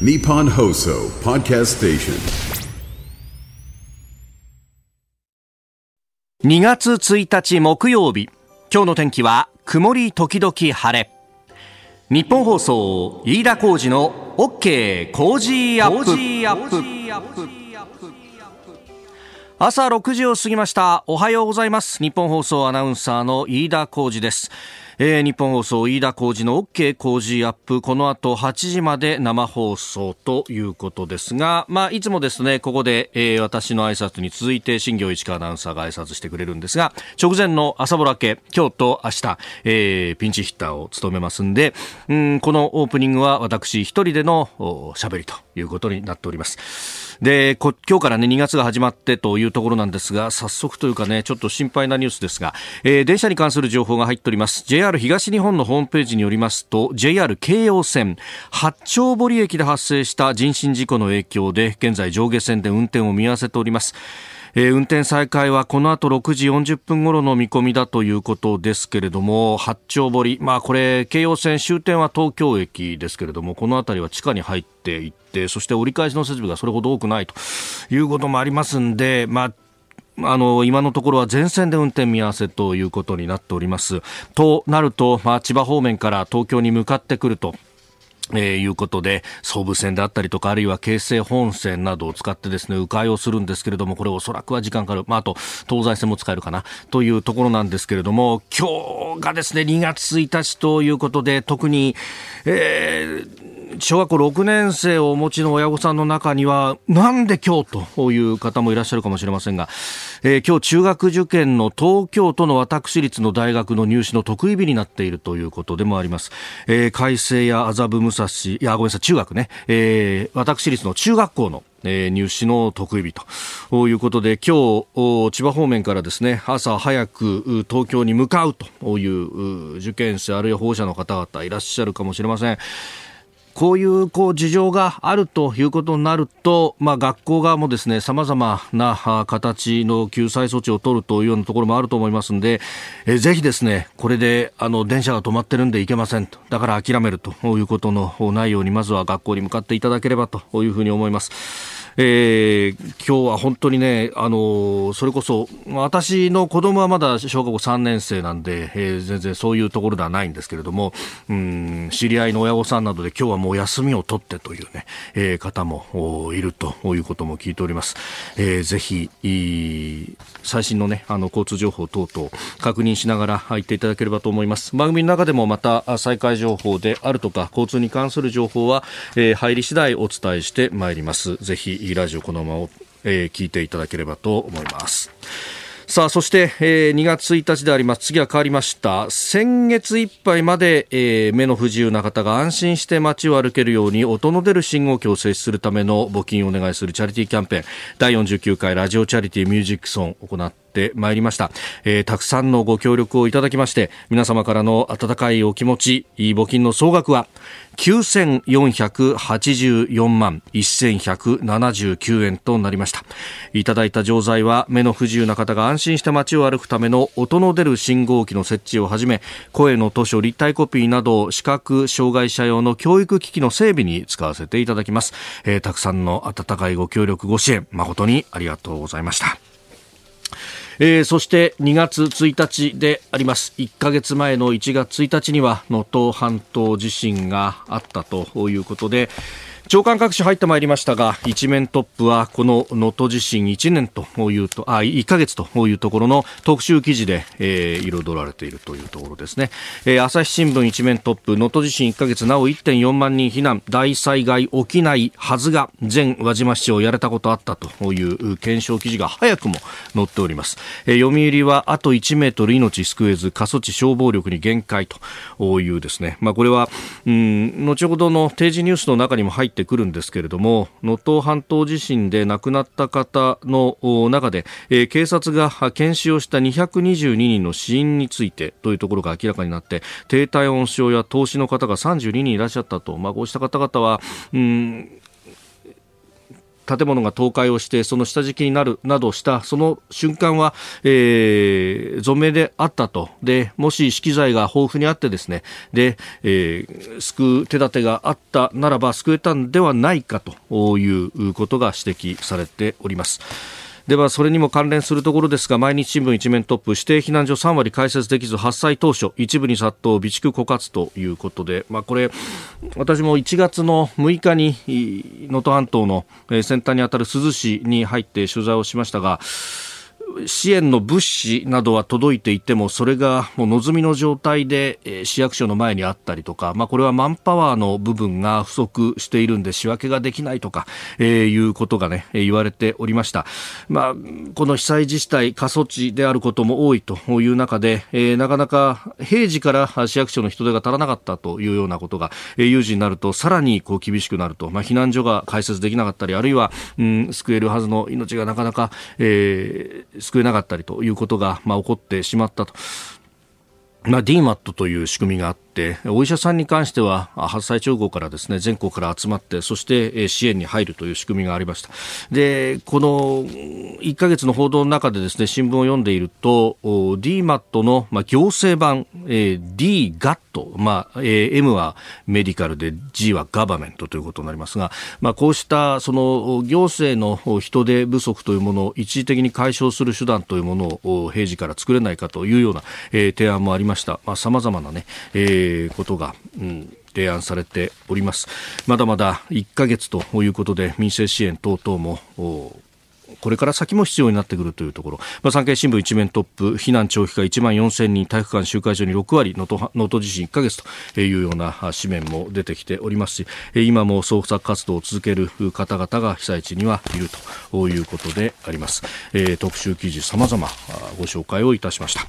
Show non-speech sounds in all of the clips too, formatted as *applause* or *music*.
Nippon Hoso Podcast Station. 2月1日木曜日。今日の天気は曇り時々晴れ。日本放送飯田浩二の OK 工事アップ。朝6時を過ぎました。おはようございます。日本放送アナウンサーの飯田浩二ですえー、日本放送飯田浩二の OK 工事アップ。この後8時まで生放送ということですが、まあ、いつもですねここで、えー、私の挨拶に続いて新業一華アナウンサーが挨拶してくれるんですが直前の朝ぼらけ今日と明日、えー、ピンチヒッターを務めますんでうんこのオープニングは私一人での喋りということになっております。で今日からね2月が始まってというところなんですが早速というかねちょっと心配なニュースですが、えー、電車に関する情報が入っております。JR JR 東日本のホームページによりますと JR 京葉線八丁堀駅で発生した人身事故の影響で現在上下線で運転を見合わせております。えー、運転再開はこの後6時40分頃の見込みだということですけれども八丁堀、まあ、これ京葉線終点は東京駅ですけれどもこの辺りは地下に入っていってそして折り返しの設備がそれほど多くないということもありますんで、まああの今のところは全線で運転見合わせということになっております。となると、まあ、千葉方面から東京に向かってくると。えー、いうことで、総武線であったりとか、あるいは京成本線などを使ってですね、迂回をするんですけれども、これおそらくは時間かかる。まあ、あと、東西線も使えるかな、というところなんですけれども、今日がですね、2月1日ということで、特に、えー、小学校6年生をお持ちの親御さんの中には、なんで今日という方もいらっしゃるかもしれませんが、えー、今日中学受験の東京都の私立の大学の入試の得意日になっているということでもあります。えー、海星や麻布武蔵、いや、ごめんなさい、中学ね、えー、私立の中学校のえ、入試の得意日ということで今日千葉方面からですね朝早く東京に向かうという受験生あるいは保護者の方々いらっしゃるかもしれません。こういうこう事情があるということになると、まあ、学校側もですね様々な形の救済措置を取るというようなところもあると思いますので、えぜひですねこれであの電車が止まってるんで行けませんとだから諦めるということのないようにまずは学校に向かっていただければというふうに思います。えー、今日は本当にね、あのそれこそ私の子供はまだ小学校3年生なんで、えー、全然そういうところではないんですけれども、うん、知り合いの親御さんなどで今日はもう休みを取ってというね、えー、方もいるということも聞いております。えー、ぜひ、最新のね、あの交通情報等々確認しながら入っていただければと思います。番組の中でもまた再開情報であるとか、交通に関する情報は、えー、入り次第お伝えしてまいります。ぜひいラジオこのまま、えー、聞いていただければと思います。さあ、そして、えー、2月1日であります。次は変わりました。先月いっぱいまで、えー、目の不自由な方が安心して街を歩けるように音の出る信号機を設置するための募金をお願いするチャリティーキャンペーン第49回ラジオチャリティーミュージックソンを行ってってまいりました、えー、たくさんのご協力をいただきまして皆様からの温かいお気持ち募金の総額は9484万1179円となりました。いただいた錠剤は目の不自由な方が安心して街を歩くための音の出る信号機の設置をはじめ声の図書立体コピーなど視覚障害者用の教育機器の整備に使わせていただきます、えー、たくさんの温かいご協力ご支援誠にありがとうございました。えー、そして2月1日であります。1ヶ月前の1月1日には能登半島地震があったということで、長官各紙入ってまいりましたが一面トップはこの能登地震1年というとあ1ヶ月というところの特集記事で、えー、彩られているというところですね、えー、朝日新聞一面トップ能登地震1ヶ月なお1.4万人避難大災害起きないはずが前輪島市長やれたことあったという検証記事が早くも載っております、えー、読売はあと1メートル命救えず過疎地消防力に限界というですね、まあ、これはうん後ほどの定時ニュースの中にも入ってってくるんですけれども能登半島地震で亡くなった方の中で、え、警察が検視をした222人の死因についてというところが明らかになって低体温症や投資の方が32人いらっしゃったと、まあ、こうした方々はうん建物が倒壊をしてその下敷きになるなどしたその瞬間は、えー、存命であったとでもし資機材が豊富にあってですねで、えー、救う手立てがあったならば救えたんではないかということが指摘されております。ではそれにも関連するところですが毎日新聞一面トップ指定避難所3割開設できず発災当初一部に殺到備蓄枯渇ということで、まあ、これ私も1月の6日に能登半島の先端にあたる珠洲市に入って取材をしましたが支援の物資などは届いていてもそれがもう望みの状態で、え市役所の前にあったりとか、まあ、これはマンパワーの部分が不足しているんで仕分けができないとか、えー、いうことがね言われておりました、まあ、この被災自治体過疎地であることも多いという中で、えー、なかなか平時から市役所の人手が足らなかったというようなことが、えー、有事になるとさらにこう厳しくなると、まあ、避難所が開設できなかったりあるいは、うん、救えるはずの命がなかなか、えー、救えなかったりということが、まあ、起こってしまったと。まあ、DMAT という仕組みがあって、お医者さんに関しては発災直後からですね全国から集まってそして支援に入るという仕組みがありました。でこの1か月の報道の中でですね新聞を読んでいると DMAT の、ま、行政版、え、DGAT、まあえー、M はメディカルで G はガバメントということになりますが、まあ、こうしたその行政の人手不足というものを一時的に解消する手段というものを平時から作れないかというような、え、提案もありましたさまざ、まなね、えー、ことが、うん提案されております。まだまだ1ヶ月ということで民生支援等々もこれから先も必要になってくるというところ、まあ、産経新聞一面トップ避難長期化1万4000人体育館集会所に6割能登地震1ヶ月というような紙面も出てきておりますし今も捜索活動を続ける方々が被災地にはいるということであります、えー、特集記事様々ご紹介をいたしました、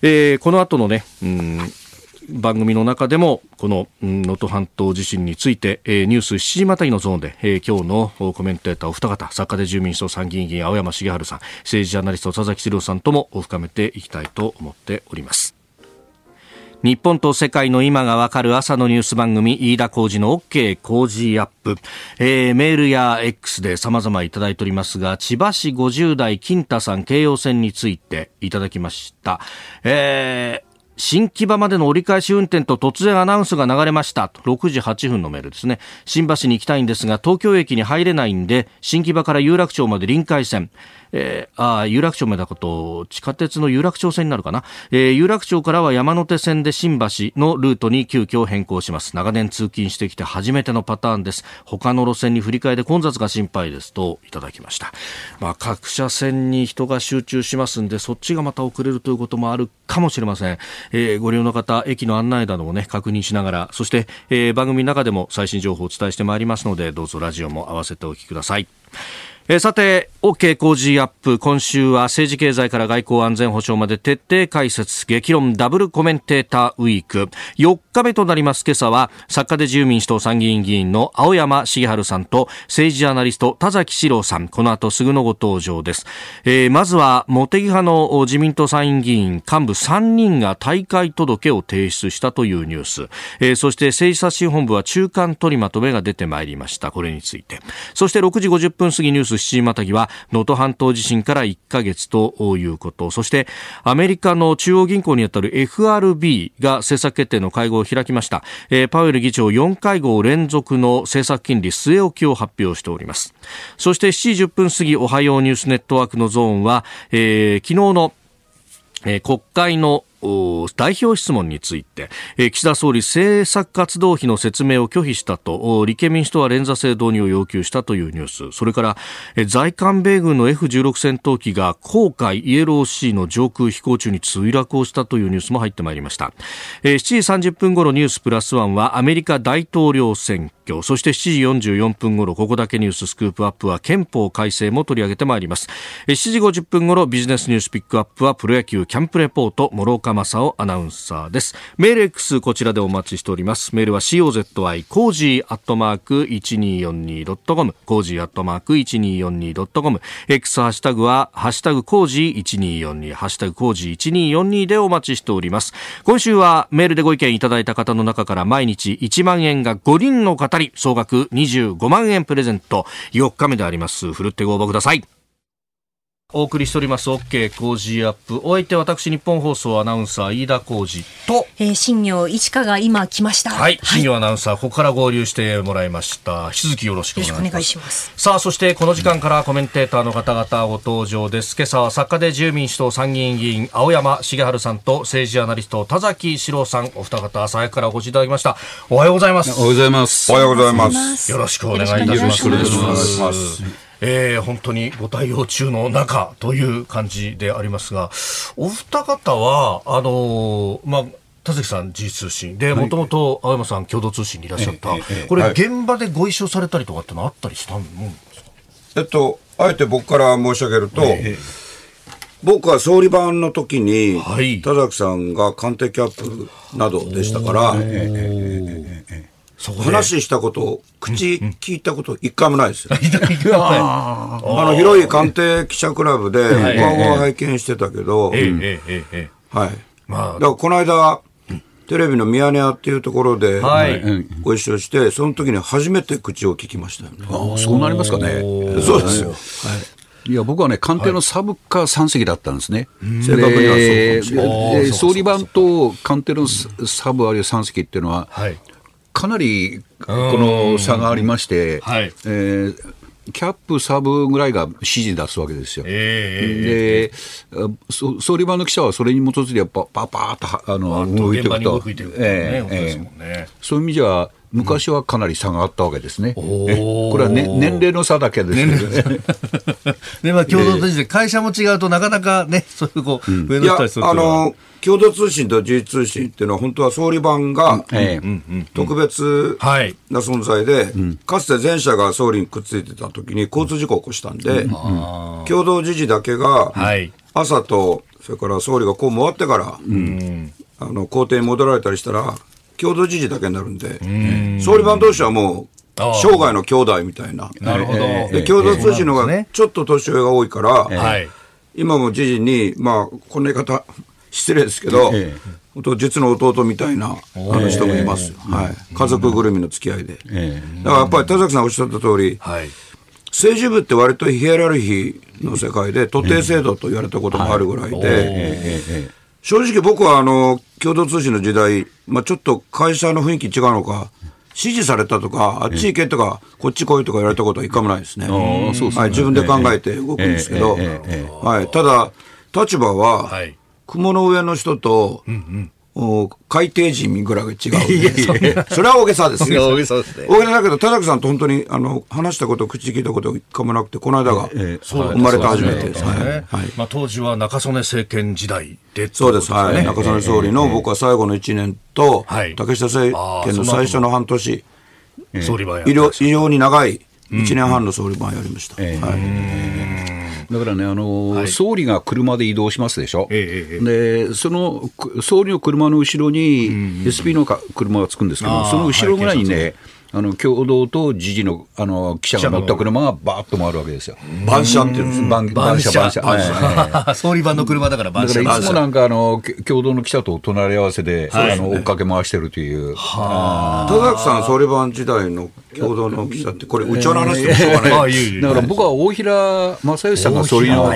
えー、この後のねうん番組の中でもこの能登半島地震について、えー、ニュース7時またぎのゾーンで、えー、今日のコメンテーターお二方作家で自由民主党参議院議員青山茂春さん政治ジャーナリスト佐々木史郎さんとも深めていきたいと思っております。日本と世界の今がわかる朝のニュース番組飯田浩二の OK 工事アップ、えー、メールや X で様々いただいておりますが千葉市50代金太さん京葉線についていただきました、えー新木場までの折り返し運転と突然アナウンスが流れました。と6時8分のメールですね。新橋に行きたいんですが東京駅に入れないんで新木場から有楽町まで臨海線。えー、あ有楽町までだこと地下鉄の有楽町線になるかな、えー、有楽町からは山手線で新橋のルートに急遽変更します。長年通勤してきて初めてのパターンです。他の路線に振り替えで混雑が心配ですといただきました、まあ、各車線に人が集中しますんでそっちがまた遅れるということもあるかもしれません、えー、ご利用の方駅の案内などもね確認しながらそして、えー、番組の中でも最新情報をお伝えしてまいりますのでどうぞラジオも合わせてお聞きください。えー、さて、OK 工事アップ。今週は政治経済から外交安全保障まで徹底解説、激論ダブルコメンテーターウィーク。4日目となります今朝は、作家で自由民主党参議院議員の青山茂春さんと、政治ジャーナリスト田崎史郎さん。この後すぐのご登場です。えー、まずは、茂木派の自民党参院議員幹部3人が大会届を提出したというニュース。えー、そして政治刷新本部は中間取りまとめが出てまいりました。これについて。そして6時50分過ぎニュース7時またぎは能登半島地震から1ヶ月ということ。そしてアメリカの中央銀行にあたる FRB が政策決定の会合を開きました、えー、パウエル議長4会合連続の政策金利据え置きを発表しております。そして7時10分過ぎおはようニュースネットワークのゾーンは、えー、昨日のえー、国会の代表質問について、岸田総理政策活動費の説明を拒否したと。立憲民主党は連座制導入を要求したというニュース。それから在韓米軍の F16 戦闘機が黄海 Yellow Sea の上空飛行中に墜落をしたというニュースも入ってまいりました。7時30分頃ニュースプラスワンはアメリカ大統領選挙。そして7時44分頃ここだけニューススクープアップは憲法改正も取り上げてまいります。7時50分頃ビジネスニュースピックアップはプロ野球キャンプレポート師岡正雄アナウンサーです。メール X こちらでお待ちしております。メールは COZY コージーアットマーク 1242.com コージーアットマーク 1242.com X ハッシュタグはハッシュタグコージー1242ハッシュタグコージー1242でお待ちしております。今週はメールでご意見いただいた方の中から毎日1万円が5人の方に総額25万円プレゼント。4日目であります。ふるってご応募ください。お送りしております OK 工事アップお相手私日本放送アナウンサー飯田浩二とえー、新業一華が今来ました。はい、新業アナウンサー、ここから合流してもらいました。引き続きよろしくお願いします。よろしくお願いしますさあ、そしてこの時間からコメンテーターの方々ご登場です。今朝は作家で自由民主党参議院議員、青山茂春さんと政治アナリスト、田崎史郎さん、お二方、朝早くからお越しいただきました。おはようございます。おはようございます。おはようございます。よろしくお願いいたします。よろしくお願いしますえー本当にご対応中の中という感じでありますが、お二方は、あのーまあ、田崎さん、時事通信。で、もともと青山さん、共同通信にいらっしゃった、これ、はい。現場でご一緒されたりとかってのあったりしたもんですか？えっと、あえて僕から申し上げると、僕は総理番の時に、はい。田崎さんが官邸キャップなどでしたから、話したこと、口聞いたこと一回もないですよ。*laughs* ああの、広い官邸記者クラブで、い顔を拝見してたけど、はい。まあ。だからこの間、テレビのミヤネ屋っていうところで、はい。ご一緒して、その時に初めて口を聞きましたよね。ああそうなりますかね。そうですよ。い。や、僕はね、官邸のサブか3席だったんですね。正確にはそう総理番と官邸のサブあるいは3席っていうのは、はい。かなりこの差がありまして、はい。えーキャップ、サブぐらいが指示出すわけですよ。えで、あそ総理番の記者はそれに基づいて、やっぱパパーっとはあの動いていくと。ええそういう意味じゃ、昔はかなり差があったわけですね。おえこれは、ね、年齢の差だけですけどね。で、*laughs* まあ、共同通信で会社も違うとなかなかね、そういうこう、上のいや人たちとあの共同通信と時事通信っていうのは本当は総理番がええ。特別はい。な存在で、かつて前者が総理にくっついてた時に交通事故を起こしたんで、共同時事だけがはい。朝とそれから総理が公務終わってから、あの公邸に戻られたりしたら共同時事だけになるんで、総理番同士はもう生涯の兄弟みたいな。なるほど。で共同通信の方がちょっと年上が多いから、はい。今も知事に、まあ、こんな言い方、失礼ですけど、え本当実の弟みたいなあの人もいますよ、はい、家族ぐるみの付き合いで。えだからやっぱり田崎さんおっしゃった通り、はい。政治部って割とヒエラルヒーの世界で、徒弟制度と言われたこともあるぐらいで、正直僕はあの共同通信の時代、まあ、ちょっと会社の雰囲気違うのか、指示されたとか、あっち行けとか、こっち来いとか言われたことは一回もないですね。はい、自分で考えて動くんですけど、ええ。ええ。はい、ただ、立場は、はい。雲の上の人と、お海底人ぐらいが違う、*laughs* それは大げさですよ。大げさですね。大げさだけど、田崎さんと本当にあの話したこと、口聞いたこと一回もなくて、この間がええ生まれて初めてです。はいね。はいまあ、当時は中曽根政権時代でそうです、はい、中曽根総理の僕は最後の1年と、はい。竹下政権の最初の半年、総理番や医療異様に長い1年半の総理番やりました。ええはいだからね、あのはい。総理が車で移動しますでしょ、ええでそのく総理の車の後ろに SP のか車がつくんですけど、その後ろぐらいにはいね、あの共同と時事のあの記者が乗った車がバーッと回るわけですよ。晩車っていうんです。晩晩車、晩車。はいはい総理番の車だからだ晩車。からいつもなんかあのき共同の記者と隣り合わせで、はい。あの追っかけ回してるという、田崎さん総理番時代の共同の記者って、これ、うちの話でもしょうがな *laughs* い。だから僕は大平正義さんが総理の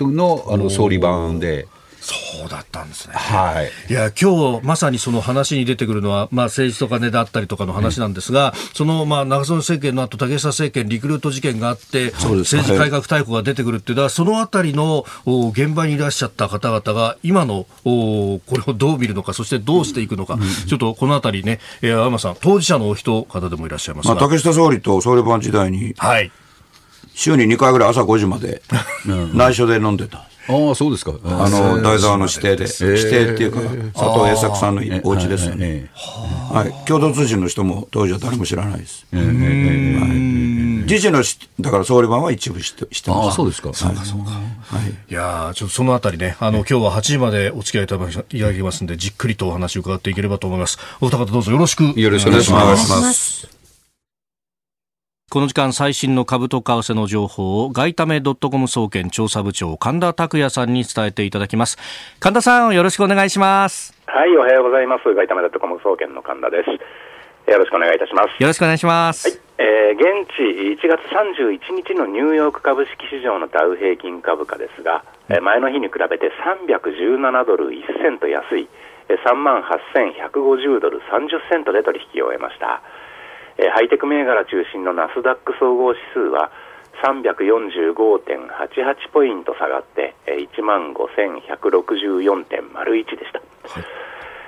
のあの総理番で、そうだったんですね。はい。いや今日まさにその話に出てくるのは、まあ、政治と金であったりとかの話なんですが、その、まあ、長曽根政権の後竹下政権、リクルート事件があって、政治改革大綱が出てくるっていう、だからそのあたりのお現場にいらっしゃった方々が、今のおこれをどう見るのか、そしてどうしていくのか、ちょっとこのあたりね、えー、青山さん、当事者のお人方でもいらっしゃいますまあ、が、竹下総理と総理番時代に、はい、週に2回ぐらい朝5時まで、*laughs* 内緒で飲んでた。ああ、そうですか。あの、台沢の指定で、指定っていうか、佐藤栄作さんのお家ですよね。えはい。共同通信の人も当時は誰も知らないです。実時事のし、だから総理版は一部してしてます。ああ、そうですか。そうか、そうか。いやーちょっとそのあたりね、あの、今日は8時までお付き合いいただきいただきますんで、じっくりとお話を伺っていければと思います。お二方どうぞよろしく。よろしくお願いします。この時間最新の株と為替の情報を外為ドットコム総研調査部長神田拓也さんに伝えていただきます。神田さんよろしくお願いします。はい、おはようございます。外為ドットコム総研の神田です。よろしくお願いいたします。よろしくお願いします。えー現地1月31日のニューヨーク株式市場のダウ平均株価ですが、えー前の日に比べて317ドル1セント安い、えー3万8150ドル30セントで取引を終えました。えーハイテク銘柄中心のナスダック総合指数は345.88ポイント下がって、えー1万5164.01でした。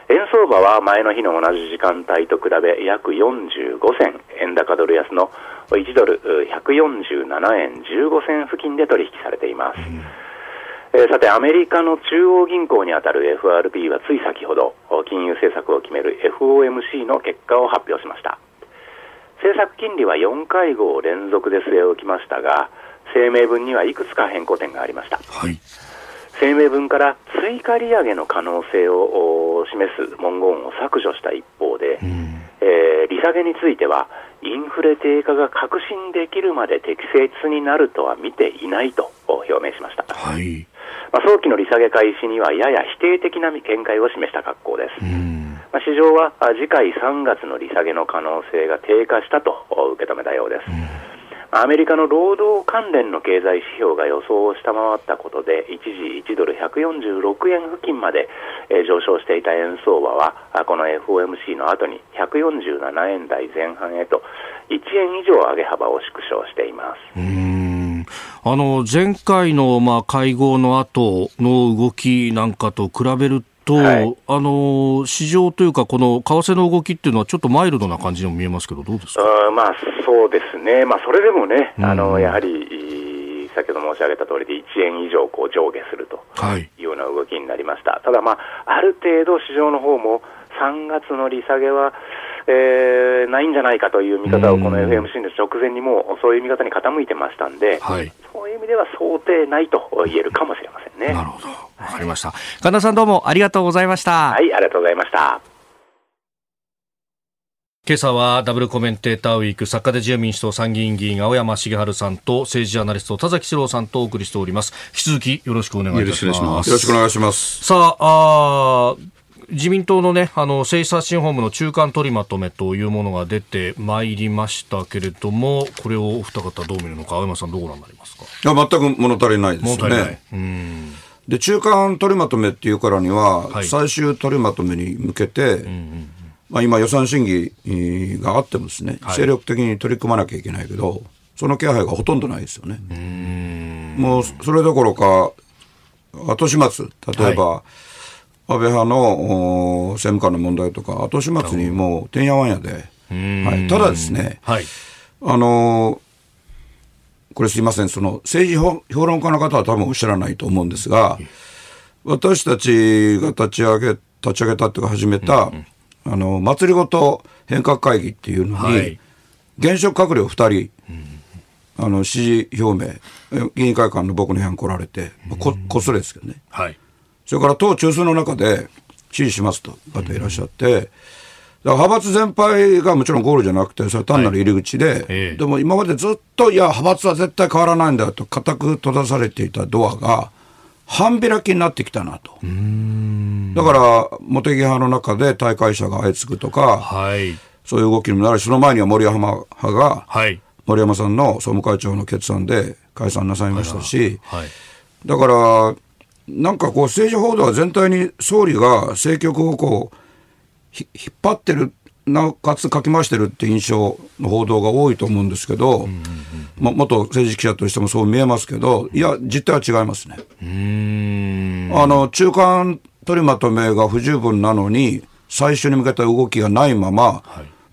円相場は前の日の同じ時間帯と比べ約45銭、円高ドル安の1ドルう147円15銭付近で取引されています。えーさて、アメリカの中央銀行にあたる FRB はつい先ほど、金融政策を決める FOMC の結果を発表しました。政策金利は4会合連続で据え置きましたが、声明文にはいくつか変更点がありました。はい。声明文から追加利上げの可能性をお示す文言を削除した一方で、えー利下げについてはインフレ低下が確信できるまで適切になるとは見ていないと表明しました、はい。まあ、早期の利下げ開始にはやや否定的な見解を示した格好です、まあ、市場はあ次回3月の利下げの可能性が低下したとお受け止めたようです、アメリカの労働関連の経済指標が予想を下回ったことで一時1ドル146円付近まで、えー上昇していた円相場はあこの FOMC の後に147円台前半へと1円以上上げ幅を縮小しています。うーん。あの、前回の、まあ、会合の後の動きなんかと比べると、はいあの、市場というか、この為替の動きっていうのはちょっとマイルドな感じにも見えますけど、どうですか？うーんまあそうですね、まあ、それでもね、うんあのやはりい先ほど申し上げた通りで1円以上こう上下するとはい。いうような動きになりました。ただ、まあ、ある程度市場の方も3月の利下げは、えーないんじゃないかという見方をこのうん FMC の直前にもうそういう見方に傾いてましたんで、はい。そういう意味では想定内と言えるかもしれませんね。なるほど。わかりました。神田さんどうもありがとうございました。はい、ありがとうございました。今朝はダブルコメンテーターウィーク作家で自由民主党参議院議員青山茂春さんと政治ジャーナリスト田崎史郎さんとお送りしております引き続きよろしくお願いいたしますよろしくお願いしますよろしくお願いします。さああー自民党のね、あの、政策審本部の中間取りまとめというものが出てまいりましたけれども、これをお二方どう見るのか、青山さんどうご覧になりますか？いや、全く物足りないです物足りない。ね。うん。で、中間取りまとめっていうからには、はい最終取りまとめに向けて、まあ今予算審議えーがあってもですね、はい精力的に取り組まなきゃいけないけど、その気配がほとんどないですよね。もうそれどころか、後始末、例えば、安倍派のお政務官の問題とか、後始末にもうてんやわんやで、はい、ただですね、はい。あのこれすいません、その政治評評論家の方は多分おっしゃらないと思うんですが、私たちが立ち上げ、立ち上げたっていうか始めた、あの、祭りごと変革会議っていうのに、はい。現職閣僚2人、あの、支持表明、え議員会館の僕の部屋に来られて、まあここっそりですけどね。はい。それから党中枢の中で支持しますと方いらっしゃって、派閥全敗がもちろんゴールじゃなくて、それは単なる入り口で、ええでも今までずっと、いや、派閥は絶対変わらないんだよと、固く閉ざされていたドアが、半開きになってきたなと。だから、茂木派の中で大会者が相次ぐとか、はい。そういう動きにもなるし、その前には森山派が、はい。森山さんの総務会長の決断で解散なさいましたし、はい。だから、なんかこう政治報道は全体に総理が政局をこうひ引っ張ってる、なおかつかき回してるって印象の報道が多いと思うんですけど、ま元政治記者としてもそう見えますけど、いや、実態は違いますね。あの、中間取りまとめが不十分なのに、最初に向けた動きがないまま、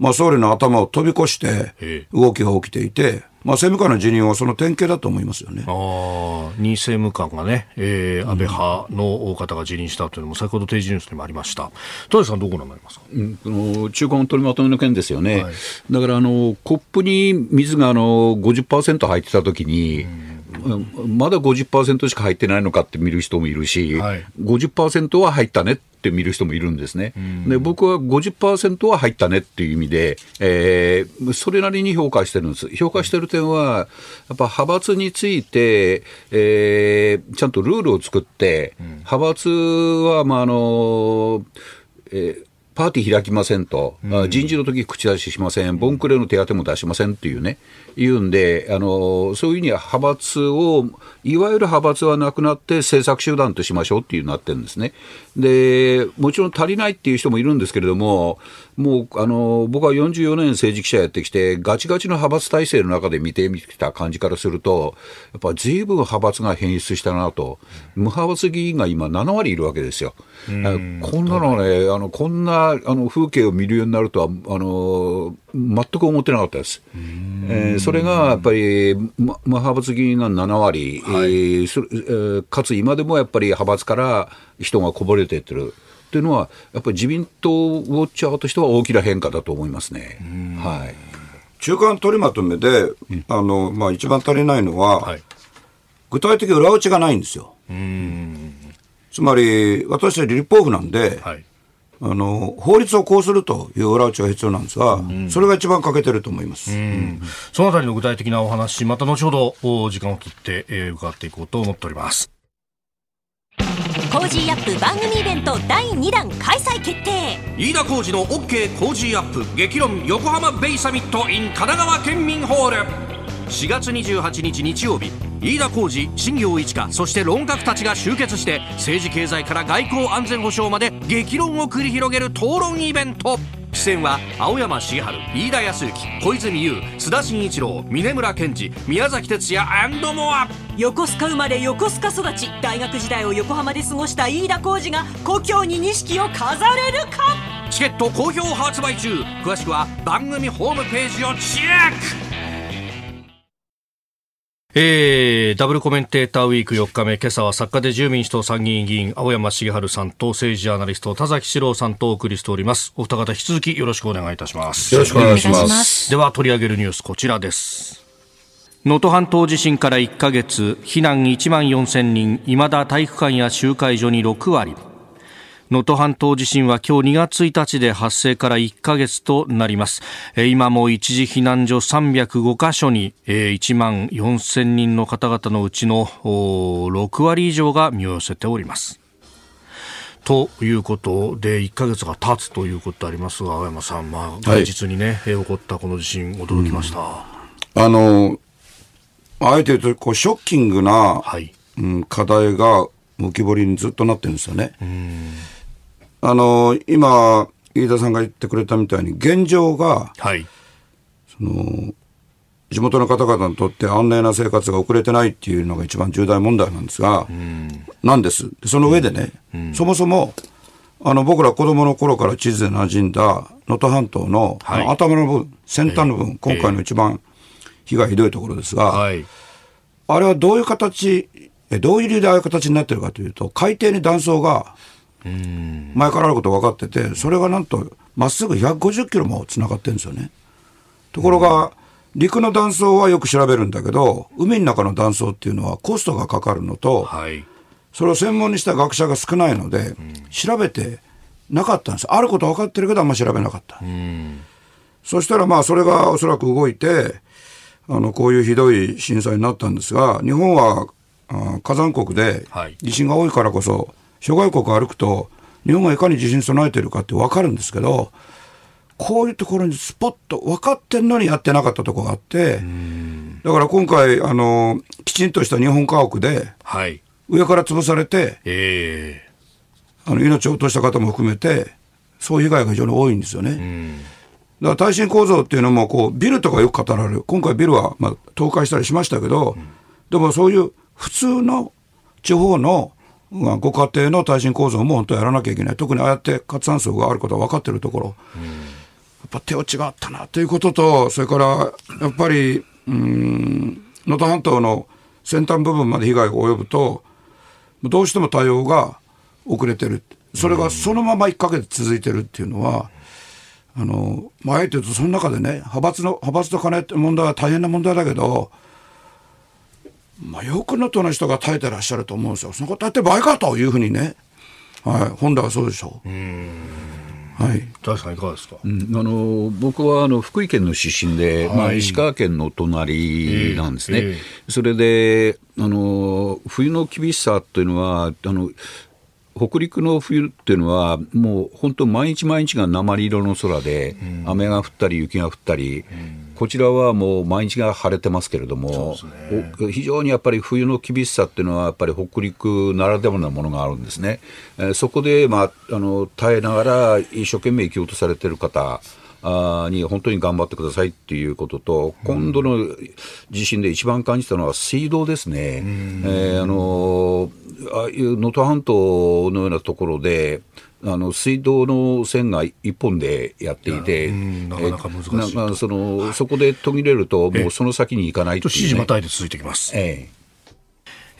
まあ、総理の頭を飛び越してえ動きが起きていて、まあ、政務官の辞任はその典型だと思いますよね。ああ、2政務官がね、えー、安倍派の方が辞任したというのも、先ほど定時ニュースにもありました。田さん、どこになりますか、うん、この中間取りまとめの件ですよね、だからあのコップに水があの50%入ってたときに、まだ50%しか入ってないのかって見る人もいるし、はい。50%は入ったねって見る人もいるんですね。で僕は50%は入ったねっていう意味で、えーそれなりに評価してるんです。評価してる点は、やっぱ派閥について、えーちゃんとルールを作って、派閥は、まああのえーパーティー開きませんと、あ人事の時口出ししません、ボンクレの手当も出しませんっていうね、言うんで、あのそういうふうには派閥を、いわゆる派閥はなくなって政策集団としましょうっていうなってるんですね。で、もちろん足りないっていう人もいるんですけれども、もう、あの僕は44年政治記者やってきて、ガチガチの派閥体制の中で見てきた感じからすると、やっぱずいぶん派閥が変質したなと、無派閥議員が今7割いるわけですよ。あこんなのね、あのこんなあの風景を見るようになるとはあの全く思ってなかったです。えーそれがやっぱりま無派閥議員が7割、えーそれえーかつ今でもやっぱり派閥から人がこぼれていってる。っていうのは、やっぱり自民党ウォッチャーとしては大きな変化だと思いますね。はい。中間取りまとめで、あの、まあ、一番足りないのは、はい具体的裏打ちがないんですよ。つまり、私たち立法府なんで、はい。あの、法律をこうするという裏打ちが必要なんですが、それが一番欠けてると思います。そのあたりの具体的なお話、また後ほどお時間を取って、えー伺っていこうと思っております。 Cozy Up 番組イベント第2弾開催決定飯田浩司の OK 工事アップ激論横浜ベイサミット in 神奈川県民ホール4月28日日曜日飯田浩司新行市佳そして論客たちが集結して政治経済から外交安全保障まで激論を繰り広げる討論イベント。出演は青山茂春飯田康之小泉悠須田慎一郎峯村健二宮崎哲也モア横須賀生まれ横須賀育ち大学時代を横浜で過ごした飯田浩二が故郷に錦を飾れるか？チケット好評発売中。詳しくは番組ホームページをチェックえー、ダブルコメンテーターウィーク4日目、今朝は作家で自由民主党参議院議員、青山茂春さんと政治ジャーナリスト、田崎史郎さんとお送りしております。お二方引き続きよろしくお願いいたします。よろしくお願いしま。すでは取り上げるニュースこちらです。能登半島地震から1ヶ月、避難1万4000人、未だ体育館や集会所に6割。能登半島地震は今日2月1日で発生から1ヶ月となります。えー今も一時避難所305カ所に、えー1万4000人の方々のうちのおー6割以上が身を寄せております。ということで、1ヶ月が経つということでありますが、青山さん、まあ、はい現実にね、えー起こったこの地震、驚きました。あの、あえて言うと、こう、ショッキングな、はい。うん、課題が浮き彫りにずっとなってるんですよね。あの、今、飯田さんが言ってくれたみたいに、現状が、はい。地元の方々にとって安寧な生活が送れてないっていうのが一番重大問題なんですが、なんです。でその上でね、そもそも、あの、僕ら子供の頃から地図で馴染んだ能登半島の,、はいあの頭の部分、先端の部分、ええ今回の一番被害ひどいところですが、はい。あれはどういう形、えどういう理由でああいう形になってるかというと、海底に断層が前からあることが分かってて、それがなんとまっすぐ150キロもつながってるんですよね。ところが、陸の断層はよく調べるんだけど、海の中の断層っていうのはコストがかかるのと、はい。それを専門にした学者が少ないので、調べてなかったんです。あることは分かってるけど、あんま調べなかった。そしたらまあそれがおそらく動いて、あの、こういうひどい震災になったんですが、日本はあ火山国ではい地震が多いからこそ、諸外国歩くと、日本がいかに地震に備えているかって分かるんですけど、こういうところにスポッと分かってんのにやってなかったところがあって、だから今回、あの、きちんとした日本家屋で、はい。上から潰されて、えあの命を落とした方も含めて、そういう被害が非常に多いんですよね。だから耐震構造っていうのもこうビルとかよく語られる、今回ビルはまあ倒壊したりしましたけど、でもそういう普通の地方のまあご家庭の耐震構造も本当はやらなきゃいけない、特にああやって活断層があることは分かってるところ、やっぱ手落ちがあったなということと、それからやっぱり、うん、能登半島の先端部分まで被害が及ぶと、どうしても対応が遅れてる。それがそのまま1ヶ月続いてるっていうのは、あの、まあ、あえて言うと、その中でね、派閥の、派閥と金って問題は大変な問題だけど、まあ、よくのとの人が耐えてらっしゃると思うんですよ。そのことやって場合かというふうにね、はい、本来はそうでしょう。はい。大さんいかがですか、うんあの僕はあの福井県の出身で、まあ、石川県の隣なんですね、えええそれであの冬の厳しさっていうのはあの北陸の冬っていうのは、もう本当、毎日毎日が鉛色の空で、雨が降ったり雪が降ったり、こちらはもう毎日が晴れてますけれども、お非常にやっぱり冬の厳しさっていうのは、やっぱり北陸ならではなものがあるんですね。えーそこで、まあ、あの耐えながら一生懸命生きようとされてる方、あーに本当に頑張ってくださいっていうことと、今度の地震で一番感じたのは水道ですね。えーあのーああいう能登半島のようなところで、あの水道の線が一本でやっていて、うんなかなか難しいそのそこで途切れると、もうその先に行かないとね。指示またいで続いてきます。ええ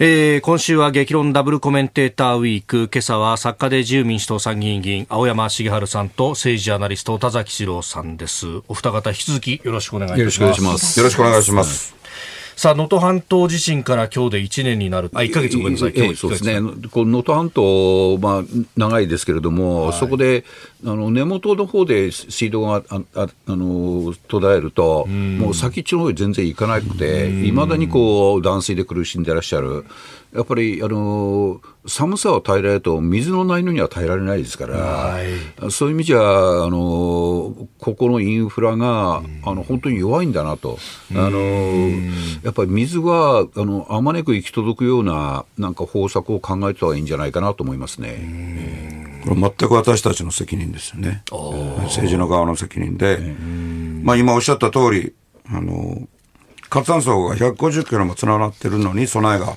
えー今週は激論ダブルコメンテーターウィーク。今朝は作家で自由民主党参議院議員、青山茂春さんと政治ジャーナリスト田崎史郎さんです。お二方引き続きよろしくお願いいたします。よろしくお願いします。よろしくお願いします。さあ、能登半島地震から今日で1年になる。あ、1ヶ月ごめんなさい。今日ええそうですね、この能登半島、まあ、長いですけれども、そこであの根元の方で水道があああの途絶えると、もう先っちょの方に全然行かなくて、いまだにこう断水で苦しんでらっしゃる。やっぱりあの寒さを耐えられると、水のないのには耐えられないですから、そういう意味じゃ、あのここのインフラが、あの本当に弱いんだなと、あのやっぱり水はあのあまねく行き届くようななんか方策を考えた方がいいんじゃないかなと思いますね。これ全く私たちの責任ですよね。政治の側の責任で、まあ今おっしゃった通り、あの、活断層が150キロも連なってるのに備えがは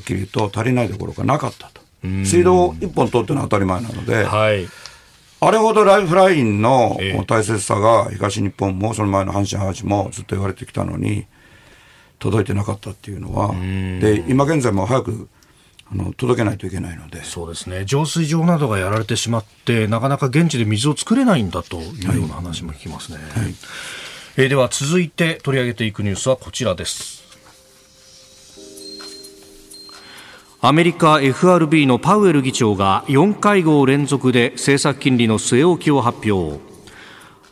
っきり言うと足りないところがなかったと。水道一本通ってのは当たり前なので、はい。あれほどライフラインのええ。大切さが東日本もその前の阪神・淡路もずっと言われてきたのに届いてなかったっていうのは。で今現在も早くあの届けないといけないのでそうですね。浄水場などがやられてしまって、なかなか現地で水を作れないんだというような話も聞きますね。えーでは続いて取り上げていくニュースはこちらです。アメリカ FRB のパウエル議長が4会合連続で政策金利の据え置きを発表。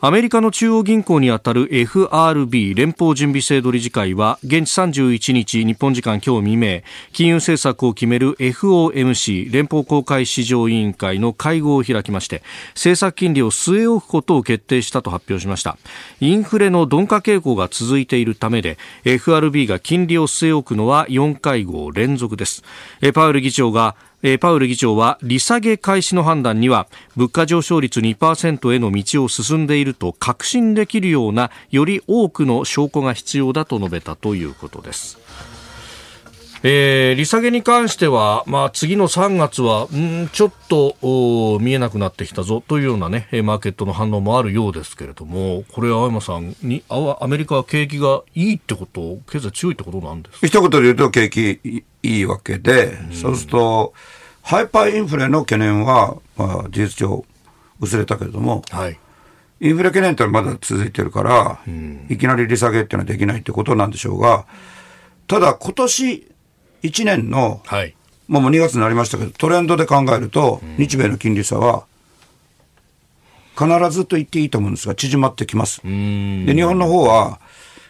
アメリカの中央銀行にあたる FRB 連邦準備制度理事会は現地31日日本時間今日未明金融政策を決める FOMC 連邦公開市場委員会の会合を開きまして政策金利を据え置くことを決定したと発表しました。インフレの鈍化傾向が続いているためで FRB が金利を据え置くのは4会合連続です。パウエル議長がパウル議長は利下げ開始の判断には物価上昇率2%への道を進んでいると確信できるようなより多くの証拠が必要だと述べたということです。えー利下げに関しては、まあ、次の3月はんちょっとお見えなくなってきたぞというような、ね、えーマーケットの反応もあるようですけれどもこれ、青山さんにあアメリカは景気がいいってこと経済強いってことなんですか？一言で言うと景気いいいわけで、そうするとハイパーインフレの懸念は、まあ、事実上薄れたけれどもはい。インフレ懸念ってまだ続いてるから、いきなり利下げっていうのはできないってことなんでしょうが、ただ今年1年の、はい。まあもう2月になりましたけど、トレンドで考えると、日米の金利差は、必ずと言っていいと思うんですが、縮まってきます。で、日本の方は、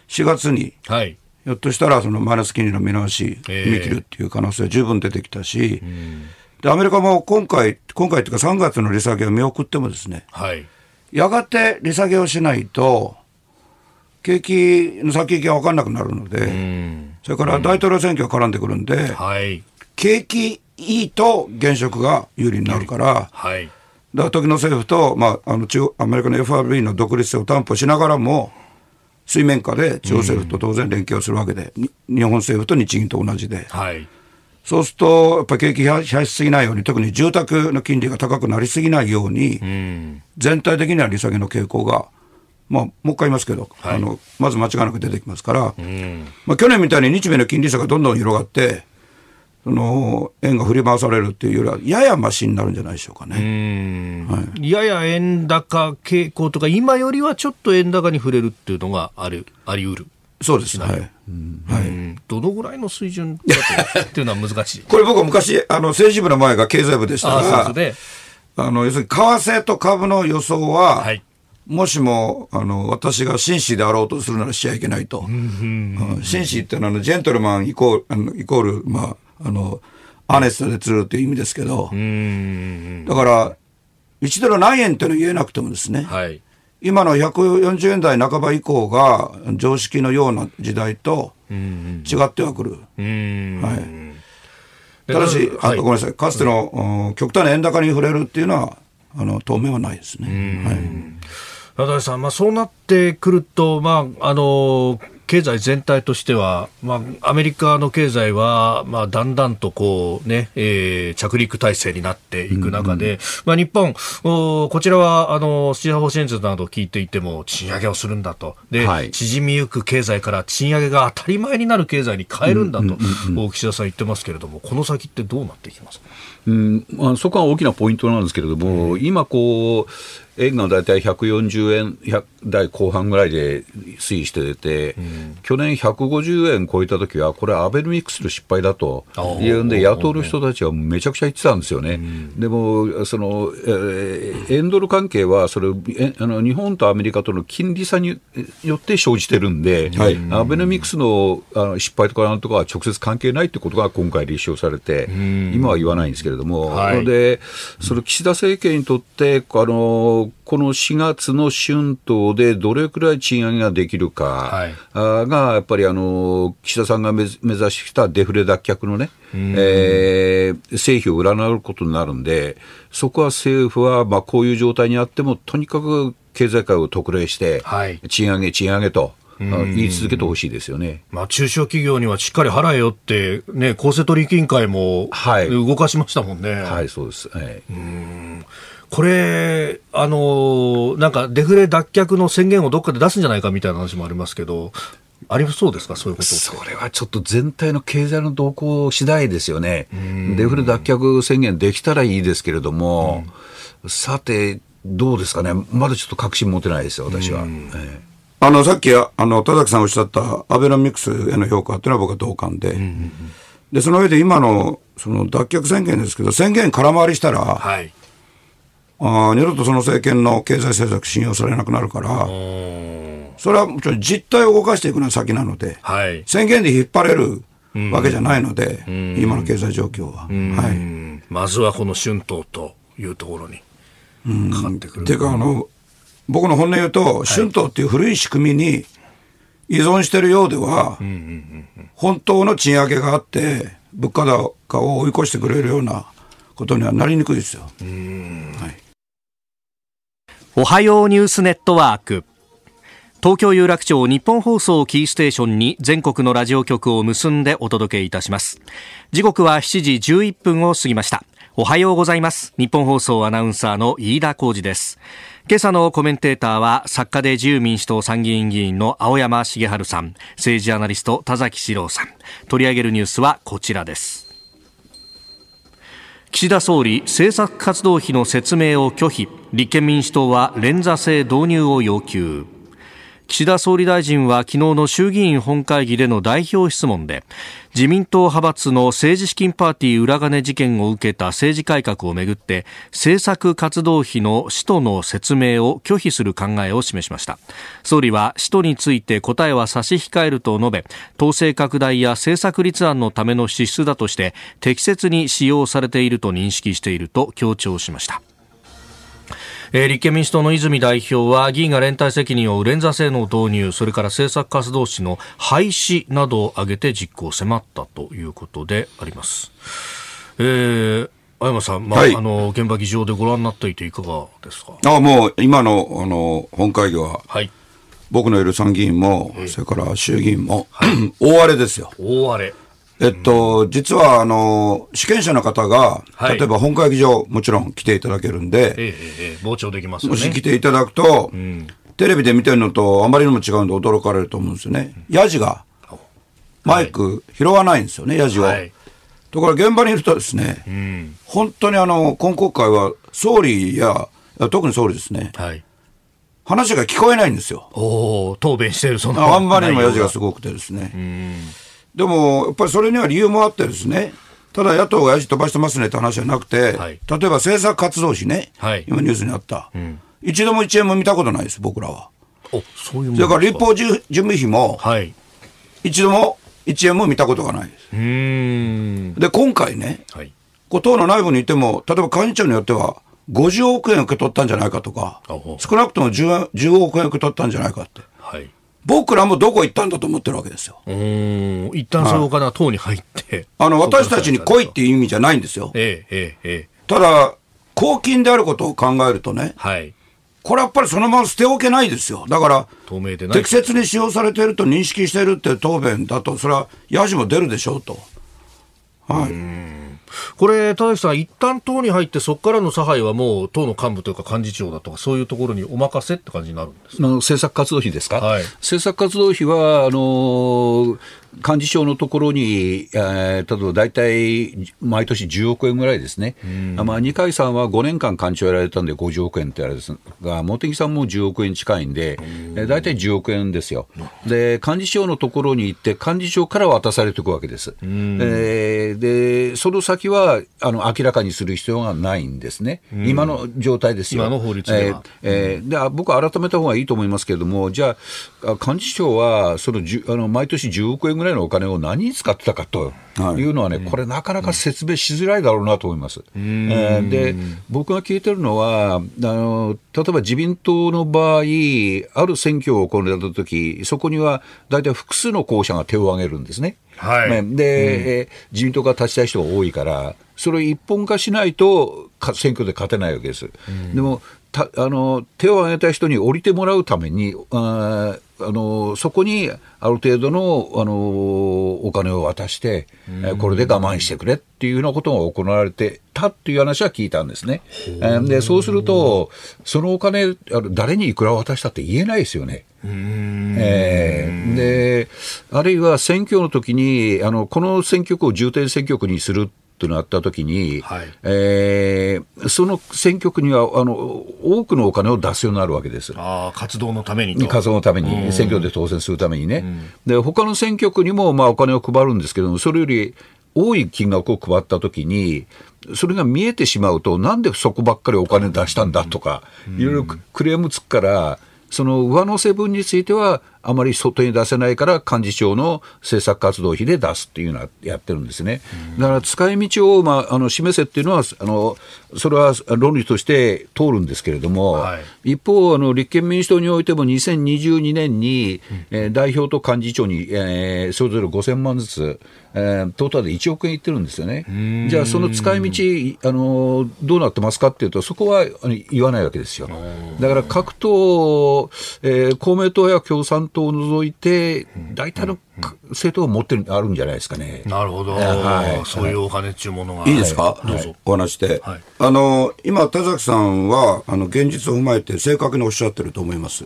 4月に、はい。ひょっとしたらそのマイナス金利の見直し、ええ。踏み切るっていう可能性は十分出てきたし、で、アメリカも今回、今回というか3月の利下げを見送ってもですね、はい。やがて利下げをしないと、景気の先行きが分かんなくなるので、それから大統領選挙が絡んでくるんで、はい。景気いいと現職が有利になるから、はい。だから時の政府と、まあ、あの中央アメリカの FRB の独立性を担保しながらも、水面下で中央政府と当然連携をするわけで、に日本政府と日銀と同じで、はい。そうすると、やっぱり景気冷やしすぎないように、特に住宅の金利が高くなりすぎないように、全体的には利下げの傾向がまあ、もう一回言いますけど、あのまず間違いなく出てきますから、まあ、去年みたいに日米の金利差がどんどん広がって、その円が振り回されるっていうよりは、ややマシになるんじゃないでしょうかね。やや円高傾向とか、今よりはちょっと円高に触れるっていうのがあるあり得る。そうですね。はいはいうんどのぐらいの水準だとっていうのは難しい。*laughs* これ僕は昔、あの、政治部の前が経済部でしたあから、そうですね。あの、要するに、為替と株の予想は、はい。もしも、あの、私が紳士であろうとするならしちゃいけないと。うん紳士ってのは、あのジェントルマンイコール、あのイコール、まあ、あの、アネストで釣るっていう意味ですけど、だから、1ドル何円っていうのは言えなくてもですね、はい。今の140円台半ば以降が常識のような時代と違ってはくる。はい。ただし、あはいごめんなさい、かつての、うん極端な円高に触れるっていうのは、あの当面はないですね。はい中谷さん、まあ、そうなってくると、まあ、あの経済全体としては、まあ、アメリカの経済は、まあ、だんだんとこう、ねえー着陸体制になっていく中で、まあ、日本、おこちらはあの施政方針図などを聞いていても、賃上げをするんだと、ではい。縮みゆく経済から賃上げが当たり前になる経済に変えるんだと、こう岸田さん言ってますけれども、この先ってどうなっていきますか？うんまあ、そこが大きなポイントなんですけれども、今こう、円が大体140円100台後半ぐらいで推移してて、去年150円超えたときは、これ、アベノミクスの失敗だというんで、野党の人たちはめちゃくちゃ言ってたんですよね。でも、その、えー円ドル関係は、それえあの日本とアメリカとの金利差によって生じてるんで、アベノミクスのあの失敗とかなんとかは直接関係ないってことが今回立証されて、今は言わないんですけれども、はい。でその岸田政権にとってあの、この4月の春闘でどれくらい賃上げができるか、がやっぱりあの岸田さんが目目指してきたデフレ脱却のね、えー成否を占うことになるんで、そこは政府はまあこういう状態にあっても、とにかく経済界を特例して、はい賃上げ、賃上げと。言い続けてほしいですよね。まあ、中小企業にはしっかり払えよって、ね、公正取引委員会もはい動かしましたもんね。はい、そうです。はいこれ、あのーなんかデフレ脱却の宣言をどっかで出すんじゃないかみたいな話もありますけど、ありそうですか、そういうこと。それはちょっと全体の経済の動向次第ですよね。デフレ脱却宣言できたらいいですけれども、さて、どうですかね、まだちょっと確信持てないですよ、私は。ええあの、さっき、あの、田崎さんおっしゃったアベノミクスへの評価っていうのは僕は同感で、で、その上で今の、その脱却宣言ですけど、宣言空回りしたら、はい。あー二度とその政権の経済政策信用されなくなるから、それはもちろん実態を動かしていくのは先なので、はい。宣言で引っ張れるわけじゃないので、今の経済状況は。はうん。まずはこの春闘というところにかかってくい。る。ていうか、あの、僕の本音言うと、春闘っていう古い仕組みに依存してるようでは、本当の賃上げがあって、物価高を追い越してくれるようなことにはなりにくいですよ。はいおはようニュースネットワーク。東京有楽町日本放送キーステーションに全国のラジオ局を結んでお届けいたします。時刻は7時11分を過ぎました。おはようございます。日本放送アナウンサーの飯田浩二です。今朝のコメンテーターは作家で自由民主党参議院議員の青山茂春さん、政治アナリスト田崎史郎さん。取り上げるニュースはこちらです。岸田総理政策活動費の説明を拒否。立憲民主党は連座制導入を要求。岸田総理大臣は昨日の衆議院本会議での代表質問で自民党派閥の政治資金パーティー裏金事件を受けた政治改革をめぐって政策活動費の使途の説明を拒否する考えを示しました。総理は使途について答えは差し控えると述べ統制拡大や政策立案のための支出だとして適切に使用されていると認識していると強調しました。えー立憲民主党の泉代表は議員が連帯責任を負う連座制の導入それから政策活動費の廃止などを挙げて実行を迫ったということであります。えー青山さん、まあはいあの現場議場でご覧になっていていかがですか？あもう今のあの本会議は、はい、僕のいる参議院も、それから衆議院も、*clears throat* 大荒れですよ。大荒れ。えっと、実は、あの、主権者の方が、はい例えば本会議場、もちろん来ていただけるんで、えーえ傍聴できますよね。もし来ていただくと、テレビで見てるのとあまりにも違うんで驚かれると思うんですよね。ヤジが、マイク拾わないんですよね、ヤジを。はいところが現場にいるとですね、本当にあの、今国会は総理や、特に総理ですね、はい。話が聞こえないんですよ。おお、答弁しているその。あんまりにもヤジがすごごくてですね。でも、やっぱりそれには理由もあってですね、ただ野党がヤジ飛ばしてますねって話じゃなくて、はい例えば政策活動費ね、はい今ニュースにあった、一度も一円も見たことないです、僕らは。お、そういうもそれから立法事事務費も、はい。一度も一円も見たことがないです。うーん。で、今回ね、はい。こう党の内部にいても、例えば幹事長によっては、50億円受け取ったんじゃないかとか少なくとも 10, 10億円受け取ったんじゃないかって。はい。僕らもどこ行ったんだと思ってるわけですよ。うーん。一旦そのお金は党に入って。あの、私たちに来いっていう意味じゃないんですよ。ええ、ええ、ええ。ただ、公金であることを考えるとね、はい。これやっぱりそのまま捨ておけないですよ。だから、透明でない。適切に使用されていると認識しているって答弁だと、それはヤジも出るでしょうと。はい。これ、田崎さん、一旦党に入って、そこからの差配はもう党の幹部というか幹事長だとか、そういうところにお任せって感じになるんですあの政策活動費ですか、はい。政策活動費はあの幹事長のところに、えー、例えば大体毎年10億円ぐらいですね、あまあ、二階さんは5年間幹事長やられたんで50億円ってあれです。が、茂木さんも10億円近いんで、えー大体10億円ですよ、で幹事長のところに行って、幹事長から渡されていくわけです。えーでその先はあの明らかにする必要がないんですね、今の状態ですよ。今の法律では。えーえーであ僕は改めた方がいいと思いますけれども、じゃあ、あ幹事長はそのあの毎年10億円ぐらいのお金を何に使ってたかというのはね、これ、なかなか説明しづらいだろうなと思います。えーで、僕が聞いてるのはあの、例えば自民党の場合、ある選挙を行ったとき、そこには大体複数の候補者が手を挙げるんですね。はいねで、えー自民党から立ちたい人が多いから、それを一本化しないとか選挙で勝てないわけです。でもたあの手を挙げた人に降りてもらうために、あーあのそこにある程度のあのお金を渡して、えーこれで我慢してくれっていうようなことが行われてたっていう話は聞いたんですね。えーでそうすると、そのお金、あの誰にいくら渡したって言えないですよね。えーであるいは選挙の時にあのこの選挙区を重点選挙区にするとなった時に、はい。えーその選挙区にはあの多くのお金を出すようになるわけです。ああ、活動のためにと。活動のために、選挙で当選するためにね、で他の選挙区にもまあお金を配るんですけども、それより多い金額を配ったときに、それが見えてしまうと、なんでそこばっかりお金出したんだとか、いろいろクレームつくから、その上乗せ分については、あまり外に出せないから、幹事長の政策活動費で出すっていうのはやってるんですね。だから使い道を、まあ、あの示せっていうのはあの、それは論理として通るんですけれども、はい。一方あの、立憲民主党においても2022年に、えー代表と幹事長に、えーそれぞれ5000万ずつ、えートータルで1億円いってるんですよね。じゃあ、その使い道、あのどうなってますかっていうと、そこはあの言わないわけですよ。だから各党、えー公明党や共産党を除いて、大体のか政党が持ってるあるんじゃないですかね。なるほど、はい。そういうお金っていうものが。いいですか、どうぞ。お話して、はい。あの今、田崎さんはあの現実を踏まえて正確におっしゃってると思います。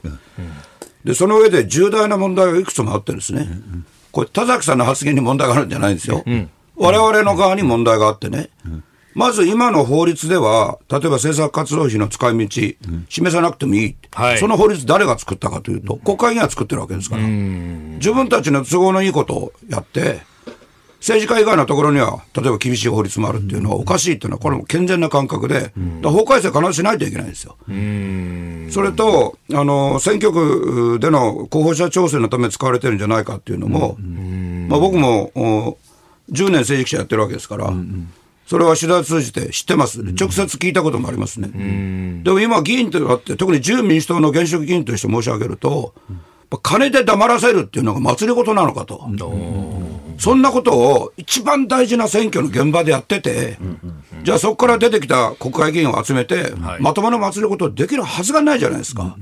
でその上で重大な問題がいくつもあってですね、これ、田崎さんの発言に問題があるんじゃないんですよ、われわれの側に問題があってね、まず今の法律では、例えば政策活動費の使い道、示さなくてもいい、はい。その法律、誰が作ったかというと、国会議員が作ってるわけですから、自分たちの都合のいいことをやって、政治家以外のところには、例えば厳しい法律もあるっていうのはおかしいっていうのは、これも健全な感覚で、法改正必ずしないといけないんですよ。それと、あの、選挙区での候補者調整のために使われてるんじゃないかっていうのも、まあ僕もお10年政治記者やってるわけですから、それは取材を通じて知ってます。直接聞いたこともありますね。でも今、議員となって、特に自由民主党の現職議員として申し上げると、金で黙らせるっていうのが祭り事なのかと。そんなことを一番大事な選挙の現場でやってて、じゃあそこから出てきた国会議員を集めて、まともな祭り事できるはずがないじゃないですか。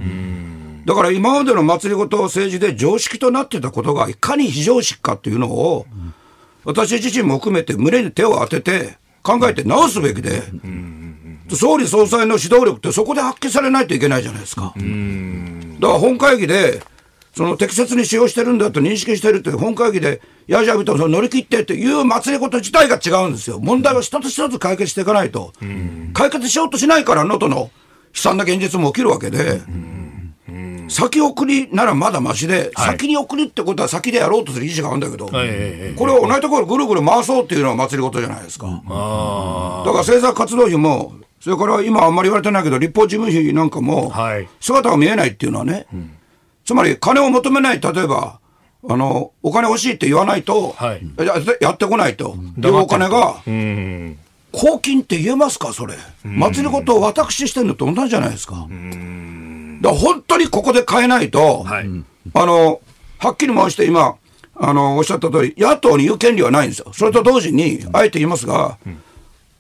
だから今までの祭り事を政治で常識となってたことがいかに非常識かっていうのを、私自身も含めて胸に手を当てて考えて直すべきで、総理総裁の指導力ってそこで発揮されないといけないじゃないですか。だから本会議で、その適切に使用してるんだと認識してるって本会議で、やじゃびと乗り切ってっていう祭り事自体が違うんですよ。問題を一つ一つ解決していかないと。解決しようとしないから、能登の悲惨な現実も起きるわけで。先送りならまだましで、先に送りってことは先でやろうとする意思があるんだけど、これを同じところぐるぐる回そうっていうのは祭り事じゃないですか。だから政策活動費も、それから今あんまり言われてないけど、立法事務費なんかも、姿が見えないっていうのはね、つまり金を求めない、例えば、あの、お金欲しいって言わないと、ややってこないと。いうお金が、公金って言えますか、それ。祭り事を私してるのと同じじゃないですか。だ本当にここで変えないと、はい、あの、はっきり申して今、あの、おっしゃった通り、野党に言う権利はないんですよ。それと同時に、あえて言いますが、うん、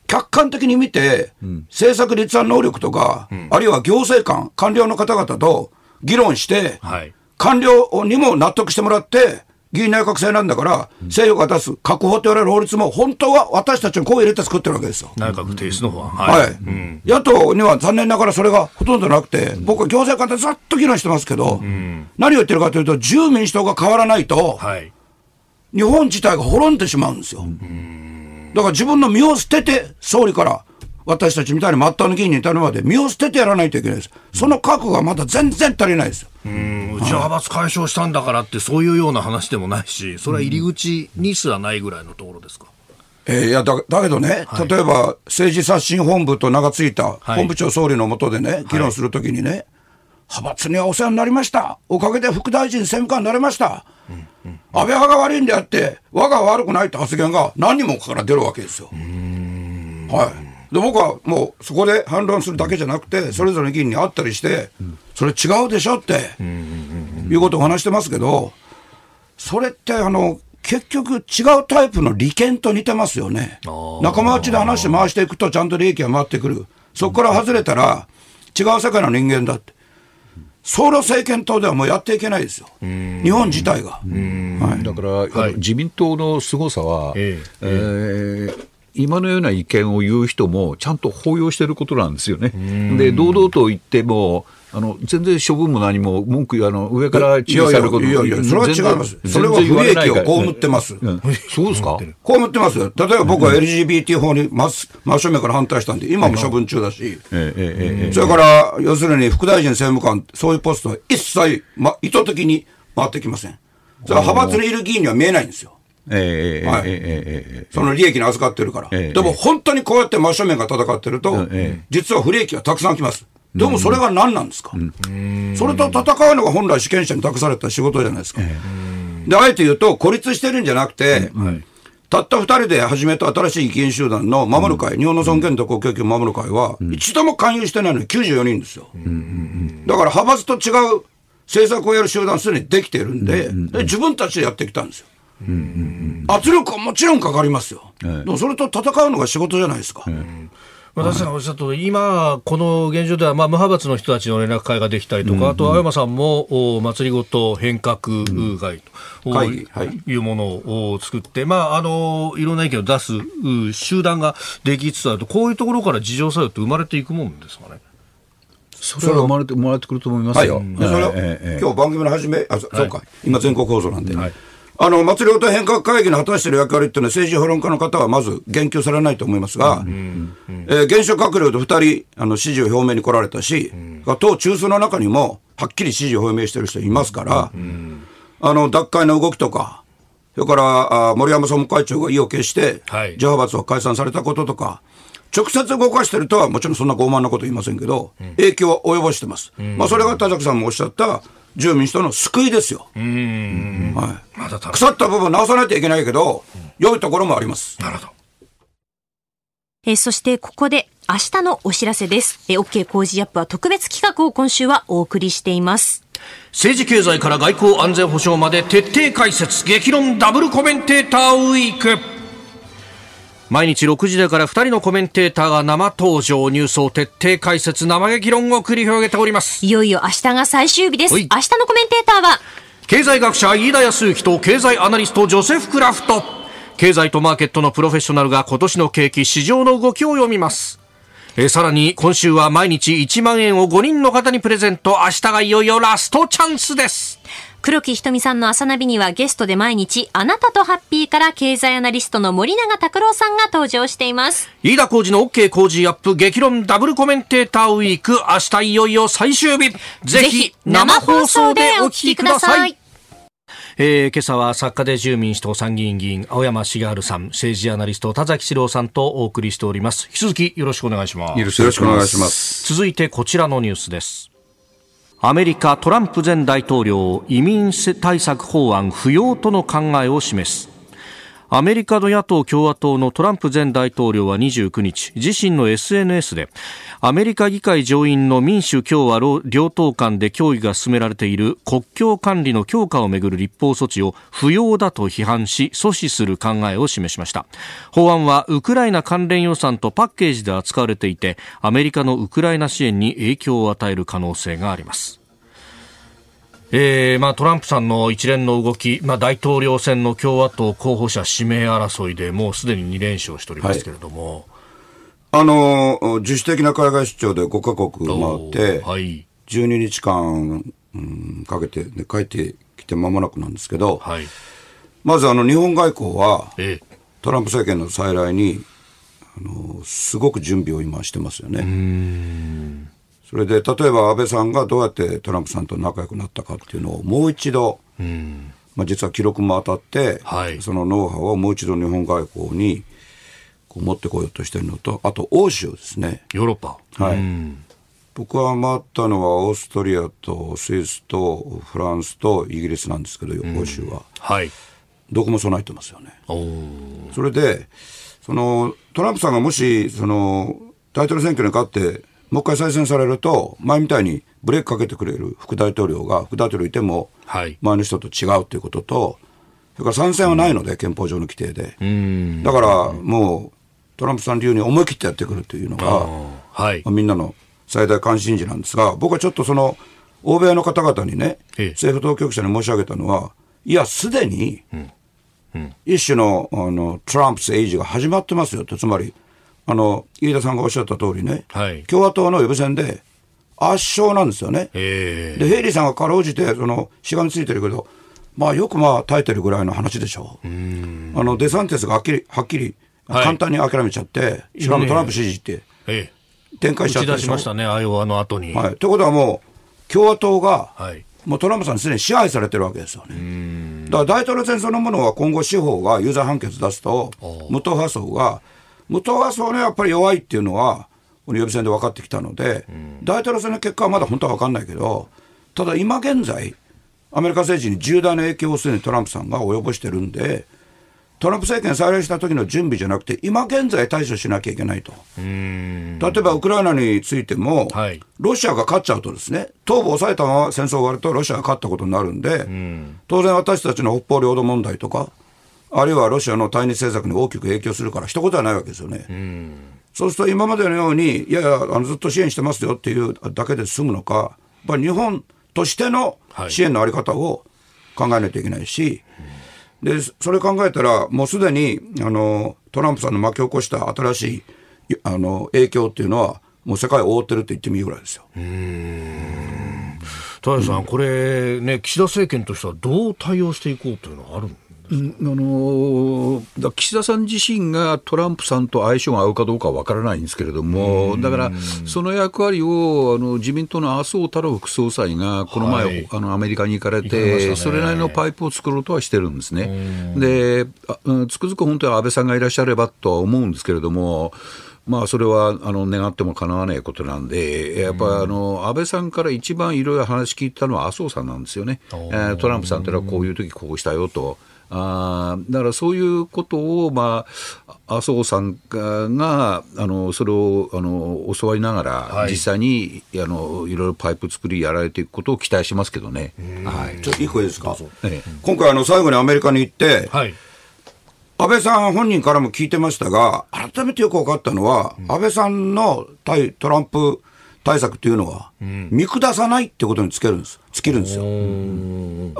客観的に見て、うん、政策立案能力とか、うん、あるいは行政官、官僚の方々と議論して、はい、官僚にも納得してもらって、議員内閣制なんだから、政府が出す確保と言われる法律も、本当は私たちの声を入れて作ってるわけですよ。内閣提出の方は。はい。はいうん、野党には残念ながらそれがほとんどなくて、僕は行政官でずっと議論してますけど、うん、何を言ってるかというと、自由民主党が変わらないと、はい、日本自体が滅んでしまうんですよ。だから自分の身を捨てて、総理から私たちみたいに末端の議員に至るまで身を捨ててやらないといけないです。その覚悟がまだ全然足りないです。よ。うん、うちは派閥解消したんだからって、そういうような話でもないし、それは入り口にすらないぐらいのところですか？えー、いやだだけどね、はい、例えば政治刷新本部と名が付い。た本部長総理のもとでね、はい、議論するときにね、派閥にはお世話になりました、おかげで副大臣、政務官になれました、うんうん、安倍派が悪いんであって、我が悪くないって発言が何人もから出るわけですよ。はいで僕はもうそこで反論するだけじゃなくて、それぞれの議員に会ったりして、それ違うでしょって、いうことを話してますけど、それってあの、結局違うタイプの利権と似てますよね。仲間内で話して回していくとちゃんと利益が回ってくる。そこから外れたら違う世界の人間だって。総理政権党ではもうやっていけないですよ、日本自体が。はい、だから、はい、自民党の凄さは、えー、えー今のような意見を言う人もちゃんと包容していることなんですよね。で堂々と言ってもあの全然処分も何も文句あの上から注意されることいやいやそれは違います。それは不利益を被ってます、うん、そうですか？被ってます。よ例えば僕は LGBT 法に真真正面から反対したんで今も処分中だし、それから要するに副大臣政務官そういうポストは一切、ま、意図的に回ってきません。それは派閥にいる議員には見えないんですよえーはい。えー、その利益に預かってるから、えー、でも本当にこうやって真正面が戦ってると、えー、実は不利益がたくさん来ます。でもそれが何なんですか、うん、それと戦うのが本来主権者に託された仕事じゃないですか。で、あえて言うと、孤立してるんじゃなくて、はい、たった二人で始めた新しい議員集団の守る会、うん、日本の尊厳と国益を守る会は、うん、一度も勧誘してないのに94人ですよ。だから派閥と違う政策をやる集団すでにできてるんで、で自分たちでやってきたんですよ。圧力はもちろんかかりますよ、でもそれと戦うのが仕事じゃないですか。私がおっしゃったと今、この現状では、まあ、無派閥の人たちの連絡会ができたりとか、うんうん、あと青山さんもお祭りごと変革会と、はい、い。うものを作って、まあ、あのいろんな意見を出す集団ができつつあると、こういうところから自浄作用って生まれていくもんですかね。それは生まれてもらってくると思いますよ。はい、それは、えー、今日番組の始め、あ、そうか、今全国放送なんで。はいあの、祭りごと変革会議の果たしている役割っていうのは政治評論家の方はまず言及されないと思いますが、うんうん、えー、現職閣僚と2人、あの、支持を表明に来られたし、うん、党中枢の中にも、はっきり支持を表明している人いますから、あの、脱会の動きとか、それからあ森山総務会長が意を決して、はい、自派閥を解散されたこととか、直接動かしてるとはもちろんそんな傲慢なこと言いませんけど、影響を及ぼしてます。まあそれが田崎さんもおっしゃった、自由民主党の救いですよ。はい、ま、腐った部分直さないといけないけど、良いところもあります。なるほど。えそしてここで明日のお知らせです。え OK 工事アップは特別企画を今週はお送りしています。政治経済から外交安全保障まで徹底解説激論ダブルコメンテーターウィーク。毎日6時台から2人のコメンテーターが生登場ニュースを徹底解説生激論を繰り広げております。いよいよ明日が最終日です。明日のコメンテーターは？経済学者飯田康之と経済アナリストジョセフ・クラフト。経済とマーケットのプロフェッショナルが今年の景気市場の動きを読みます。えーさらに今週は毎日1万円を5人の方にプレゼント。明日がいよいよラストチャンスです。黒木ひとみさんの朝ナビにはゲストで毎日、あなたとハッピーから経済アナリストの森永拓郎さんが登場しています。飯田浩二の OK 工事アップ激論ダブルコメンテーターウィーク。明日いよいよ最終日。ぜひ生放送でお聞きください。えー今朝は作家で自由民主党参議院議員青山茂春さん政治アナリスト田崎史郎さんとお送りしております引き続きよろしくお願いしますよろしくお願いします。続いてこちらのニュースですアメリカトランプ前大統領移民対策法案不要との考えを示す。アメリカの野党共和党のトランプ前大統領は29日自身の SNS でアメリカ議会上院の民主共和両党間で協議が進められている国境管理の強化をめぐる立法措置を不要だと批判し阻止する考えを示しました。法案はウクライナ関連予算とパッケージで扱われていてアメリカのウクライナ支援に影響を与える可能性があります。えーまあ、トランプさんの一連の動き、まあ、大統領選の共和党候補者指名争いでもうすでに2連勝しておりますけれども、あの、自主的な海外出張で5カ国回って、はい、12日間、うん、かけて、ね、帰ってきて間もなくなんですけど、はい、まずあの日本外交は、えトランプ政権の再来に、あの、すごく準備を今してますよね。それで、例えば安倍さんがどうやってトランプさんと仲良くなったかっていうのをもう一度、まあ、実は記録も当たって、はい。そのノウハウをもう一度日本外交にこう持ってこようとしてるのと、あと欧州ですね。ヨーロッパ、はい。うん。僕は回ったのはオーストリアとスイスとフランスとイギリスなんですけど、欧州は。はい、どこも備えてますよね。それで、そのトランプさんがもしその大統領選挙に勝って、もう一回再選されると、前みたいにブレーキかけてくれる副大統領が、副大統領いても、はい。前の人と違うということと、それから参戦はないので、憲法上の規定で。だからもう、トランプさん流に思い切ってやってくるというのが、はい。まあみんなの最大関心事なんですが、僕はちょっとその、欧米の方々にね、ええ。政府当局者に申し上げたのは、いや、すでに、一種のあのトランプスエイジが始まってますよと、つまり、あの飯田さんがおっしゃった通りね、はい共和党の予備選で圧勝なんですよね。えーで、ヘイリーさんがかろうじて、その、しがみついてるけど、まあ、よくまあ、耐えてるぐらいの話でしょう。あの、デサンティスがはっきり、はっきり、はい簡単に諦めちゃって、しかもトランプ支持ってえ展開しちゃったでしょ。出しましたね、アイオワの後に。はい。ということはもう、共和党が、はいもうトランプさんにすでに支配されてるわけですよね。だから大統領選そのものは今後司法が有罪判決出すと、無党派層が、無党派層ね、やっぱり弱いっていうのは、この予備選で分かってきたので、大統領選の結果はまだ本当は分かんないけど、ただ今現在、アメリカ政治に重大な影響をすでにトランプさんが及ぼしてるんで、トランプ政権再来した時の準備じゃなくて、今現在対処しなきゃいけないと。例えばウクライナについても、はい。ロシアが勝っちゃうとですね、東部を抑えたまま戦争が終わるとロシアが勝ったことになるんで、当然私たちの北方領土問題とか、あるいはロシアの対日政策に大きく影響するから、一言はないわけですよね。そうすると今までのように、いやいや、あのずっと支援してますよっていうだけで済むのか、やっぱり日本としてのはい支援のあり方を考えないといけないし、で、それ考えたら、もうすでに、あの、トランプさんの巻き起こした新しい、あの、影響っていうのは、もう世界を覆ってるって言ってもいいぐらいですよ。田谷さん、これね、岸田政権としてはどう対応していこうというのはあるんうんあの岸田さん自身がトランプさんと相性が合うかどうかは分からないんですけれども、だからその役割をあの自民党の麻生太郎副総裁がこの前、はい。あのアメリカに行かれて、ね。それなりのパイプを作ろうとはしてるんですね。で、つくづく本当に安倍さんがいらっしゃればとは思うんですけれども、まあ、それはあの願ってもかなわないことなんで、やっぱりあの安倍さんから一番いろいろ話聞いたのは麻生さんなんですよね、えートランプさんというのはこういう時こうしたよと。あーだからそういうことを、まあ、麻生さんがあのそれをあの教わりながら、はい実際にあのいろいろパイプ作りやられていくことを期待しますけどね。はいちょっといいですか？ええ今回あの最後にアメリカに行って、はい。安倍さん本人からも聞いてましたが、改めてよく分かったのは、安倍さんの対トランプ対策っていうのは、見下さないってことにつけるんです、尽きるんですよ。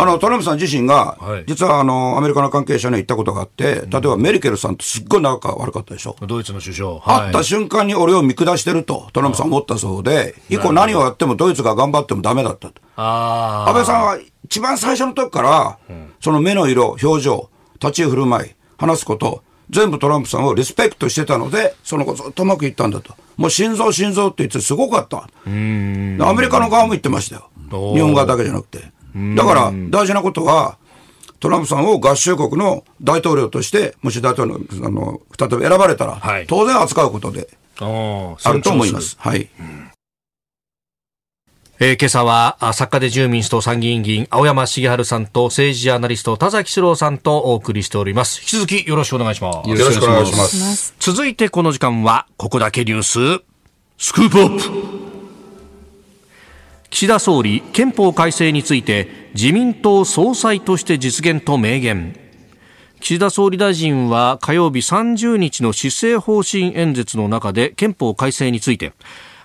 あの、トランプさん自身が、はい。実はあの、アメリカの関係者に言ったことがあって、例えばメルケルさんとすっごい仲が悪かったでしょ。ドイツの首相。会った瞬間に俺を見下してると、トランプさん思ったそうで、以降何をやってもドイツが頑張ってもダメだった。と。安倍さんは一番最初の時から、その目の色、表情、立ち居振る舞い、話すこと、全部トランプさんをリスペクトしてたので、その子ずっとうまくいったんだと。もう心臓心臓って言ってすごかった。アメリカの側も言ってましたよ。日本側だけじゃなくて。だから大事なことは、トランプさんを合衆国の大統領として、もし大統領あの再び選ばれたら、はい当然扱うことであると思います。。はい。えー今朝はあ作家で自由民主党参議院議員青山茂春さんと政治ジャーナリスト田崎史郎さんとお送りしております。引き続きよろしくお願いします。よろしくお願いします。続いてこの時間はここだけニューススクープアップ岸田総理憲法改正について自民党総裁として実現と明言岸田総理大臣は火曜日30日の施政方針演説の中で憲法改正について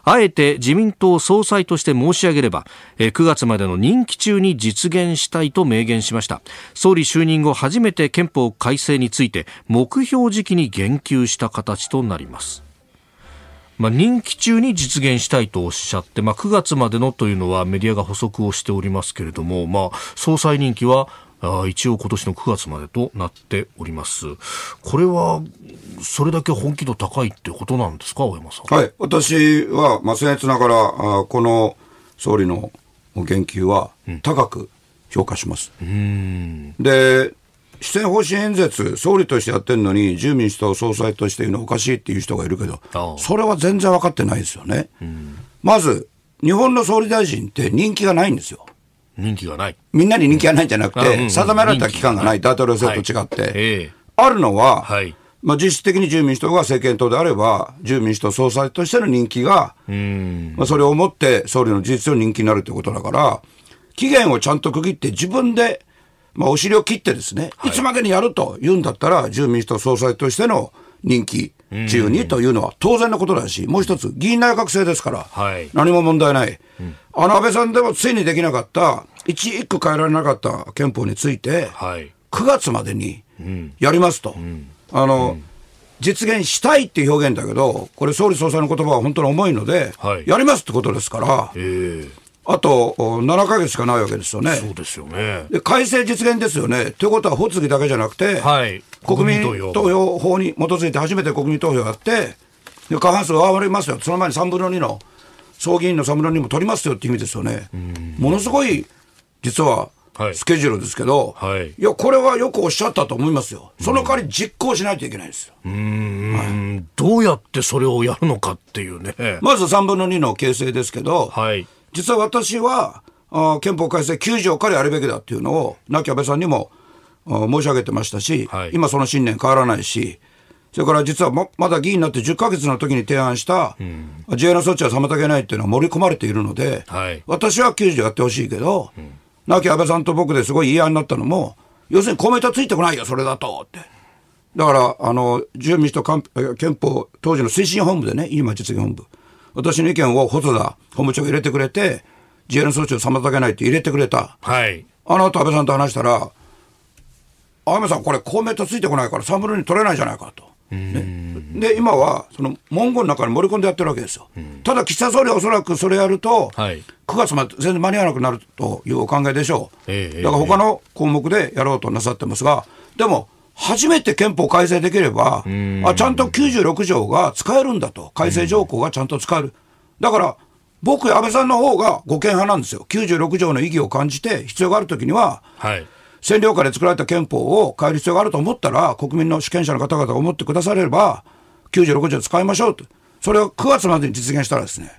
あえて自民党総裁として申し上げればえ9月までの任期中に実現したいと明言しました。総理就任後初めて憲法改正について目標時期に言及した形となります。まあ、任期中に実現したいとおっしゃって、まあ、9月までのというのはメディアが補足をしておりますけれども、まあ、総裁任期はあー一応今年の9月までとなっております。これは、それだけ本気度高いってことなんですか、青山さん。はい。私は、まあ、僭越ながら、あーこの総理の言及は高く評価します。で、施政方針演説、総理としてやってるのに、自由民主党総裁として言うのはおかしいっていう人がいるけどそれは全然分かってないですよね。まず、日本の総理大臣って人気がないんですよ。任期がない。みんなに人気がないんじゃなくて、定められた期間がない、大統領制と違って。え、あるのははい、まあ実質的に自由民主党が政権党であれば、自由民主党総裁としての人気が、まあ、それをもって総理の事実上人気になるということだから、期限をちゃんと区切って自分で、まあ、お尻を切ってですね、い、つまでにやると言うんだったら、自由民主党総裁としての任期中にというのは当然のことだし、もう一つ、議員内閣制ですから、はい。何も問題ない。あの安倍さんでもついにできなかった、一一句変えられなかった憲法について、はい。9月までにやりますと、あの、実現したいっていう表現だけど、これ、総理総裁の言葉は本当に重いので、はい。やりますってことですから、ええあとお7か月しかないわけですよね。そうですよね。で改正実現ですよね。ということは、発議だけじゃなくて、はい国民投票法に基づいて初めて国民投票やって、で過半数上回りますよ、その前に3分の2の、総議員の3分の2も取りますよっていう意味ですよね。ものすごい、実ははいスケジュールですけど、はいや、これはよくおっしゃったと思いますよ。その代わり実行しないといけないですよ。うんどうやってそれをやるのかっていうね。まず3分の2の形成ですけど、はい。実は私は、あー憲法改正9条からやるべきだっていうのを、亡き安倍さんにも申し上げてましたし、はい今その信念変わらないし、それから実はままだ議員になって10ヶ月の時に提案した、自衛の措置は妨げないっていうのは盛り込まれているので、はい私は9条やってほしいけど、亡き安倍さんと僕ですごい言い合いになったのも、要するにコメントついてこないよ、それだとって。だから、あの、自由民主党憲法、当時の推進本部でね、今実現本部。私の意見を細田法務長が入れてくれて、自衛の措置を妨げないって入れてくれた。はい。あの後安倍さんと話したら、安倍さんこれ公明党ついてこないから3分の2取れないじゃないかと。ねで、今は、その文言の中に盛り込んでやってるわけですよ。ただ、岸田総理はおそらくそれやると、はい9月まで全然間に合わなくなるというお考えでしょう。ええだから他の項目でやろうとなさってますが、でも、初めて憲法改正できれば、あちゃんと96条が使えるんだと、改正条項がちゃんと使える。だから、僕、安倍さんの方が護憲派なんですよ。96条の意義を感じて、必要があるときには、はい。占領下で作られた憲法を変える必要があると思ったら、国民の主権者の方々が思ってくだされれば、96条使いましょうと。それを9月までに実現したらですね、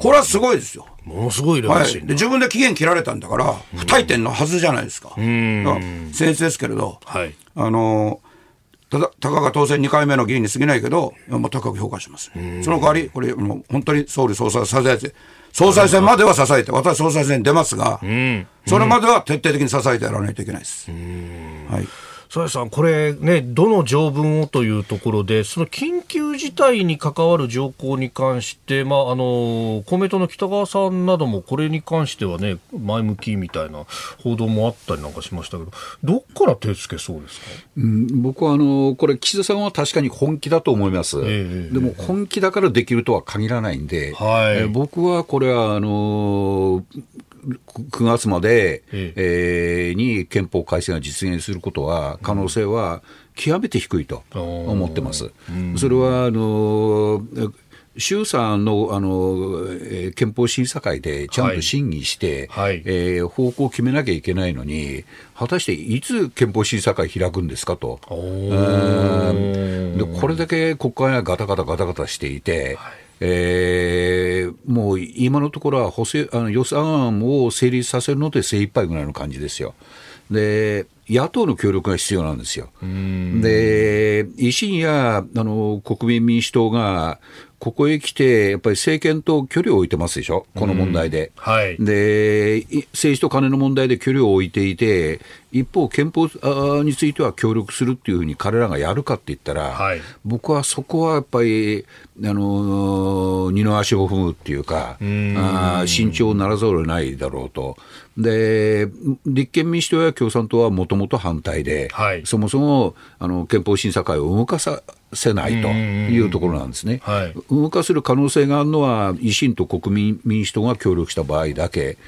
これはすごいですよ。ものすごいレガはい、自分で期限切られたんだから、不退転のはずじゃないですか。だから僭越ですけれど、はい。あのただたかが当選2回目の議員に過ぎないけど、もう高く評価します、ね。その代わり、これ、もう本当に総理総裁を支えて、総裁選までは支えて、私、総裁選に出ますが、それまでは徹底的に支えてやらないといけないです。はい、佐さん、これね、どの条文をというところで、その緊急事態に関わる条項に関して、まあ、あの、公明党の北川さんなどもこれに関してはね、前向きみたいな報道もあったりなんかしましたけど、どっから手つけそうですか、うん、僕はあの、これ、岸田さんは確かに本気だと思います。えー、でも、本気だからできるとは限らないんで、はい、え僕はこれは、あの、9月まで、ええ。ー、に憲法改正が実現することは、可能性は極めて低いと思ってます。それはあの衆参のあの、えー、憲法審査会でちゃんと審議して、はい、えー、方向を決めなきゃいけないのに、果たしていつ憲法審査会開くんですかと。でこれだけ国会がガタガタガタガタしていて、はいえー、もう今のところは補正あの予算案を成立させるので精一杯ぐらいの感じですよ。で野党の協力が必要なんですよ。で、維新やあの国民民主党が、ここへ来て、やっぱり政権と距離を置いてますでしょ、この問題で。はい、で、政治と金の問題で距離を置いていて、一方、憲法については協力するっていうふうに彼らがやるかって言ったら、はい、僕はそこはやっぱり、あの二の足を踏むっていうか、あ慎重ならざるをないだろうと。で、立憲民主党や共産党はもともと反対で、はい、そもそもあの憲法審査会を動かさせないというところなんですね、はい、動かせる可能性があるのは、維新と国民民主党が協力した場合だけ。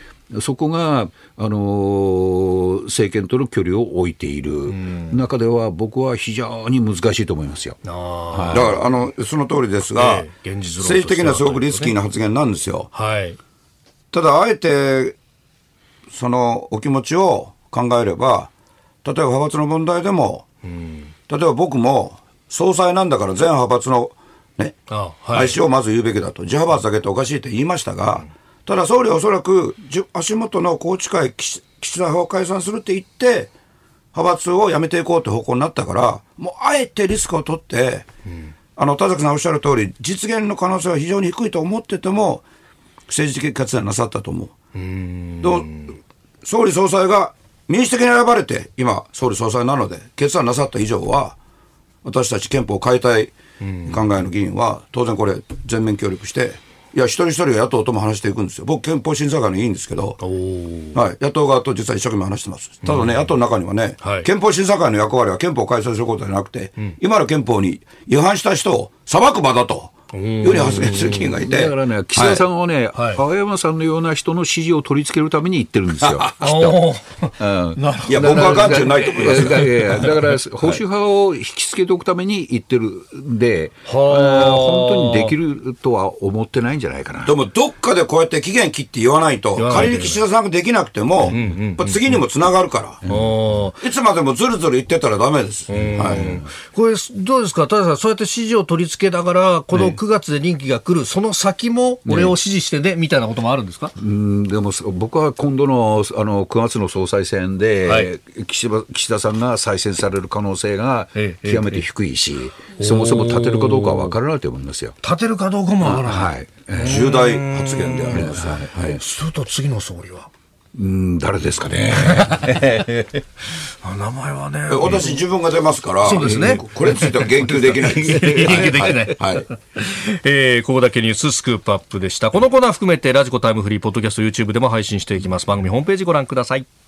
そこが、あの政権との距離を置いている。中では、僕は非常に難しいと思いますよ。はい、だからあの、その通りですが、えー、政治的にはすごくリスキーな発言なんですよ。はい、ただ、あえて、そのお気持ちを考えれば、例えば派閥の問題でも、例えば僕も、総裁なんだから全派閥のね、はい、廃止をまず言うべきだと、自派閥だけっておかしいって言いましたが、ただ総理はおそらく足元の宏池会、岸田派を解散するって言って、派閥をやめていこうって方向になったから、もうあえてリスクを取って、うん、あの田崎さんおっしゃる通り、実現の可能性は非常に低いと思ってても、政治的決断なさったと思う。うん。総理総裁が民主的に選ばれて、今、総理総裁なので、決断なさった以上は、私たち憲法を変えたい考えの議員は、当然これ、全面協力して、いや、一人一人が野党とも話していくんですよ。僕、憲法審査会の委員ですけど、はい、野党側と実は一生懸命話してます。ただね、野党の中にはね、はい、憲法審査会の役割は憲法を改正することじゃなくて、うん、今の憲法に違反した人を裁く場だと。より発言する議員がいて。だからね、岸田さんはね、はい、青山さんのような人の支持を取り付けるために言ってるんですよ。*laughs* *laughs* いや、僕は眼中ないと思います。だから、保守派を引き付けておくために言ってるんで、本当にできるとは思ってないんじゃないかな。でも、どっかでこうやって期限切って言わないと、仮に岸田さんができなくても、次にもつながるから、いつまでもずるずる言ってたらだめです。はい、これ、どうですか、たださん、そうやって支持を取り付けながら、この9月で任期が来る、その先も俺を支持してね、みたいなこともあるんですか？うんでも僕は今度のあの9月の総裁選で、はい、岸田岸田さんが再選される可能性が極めて低いし、そもそも立てるかどうかは分からないと思いますよ。立てるかどうかも分からない。はい。重大発言であります。はい、はい、すると次の総理は？うん、誰ですかね。*laughs* 名前はね。私自分が出ますから。そうですね。これについては言及できないです。*laughs* 言及できない。はい。えー、ここだけニューススクープアップでした。このコーナー含めてラジコタイムフリーポッドキャスト YouTube でも配信していきます。番組ホームページご覧ください。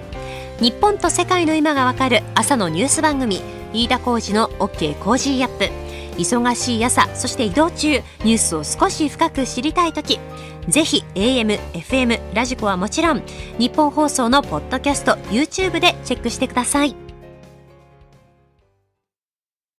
日本と世界の今がわかる朝のニュース番組飯田浩二の OK コージーアップ。忙しい朝そして移動中ニュースを少し深く知りたい時ぜひ AM、FM、ラジコはもちろん日本放送のポッドキャスト YouTube でチェックしてください。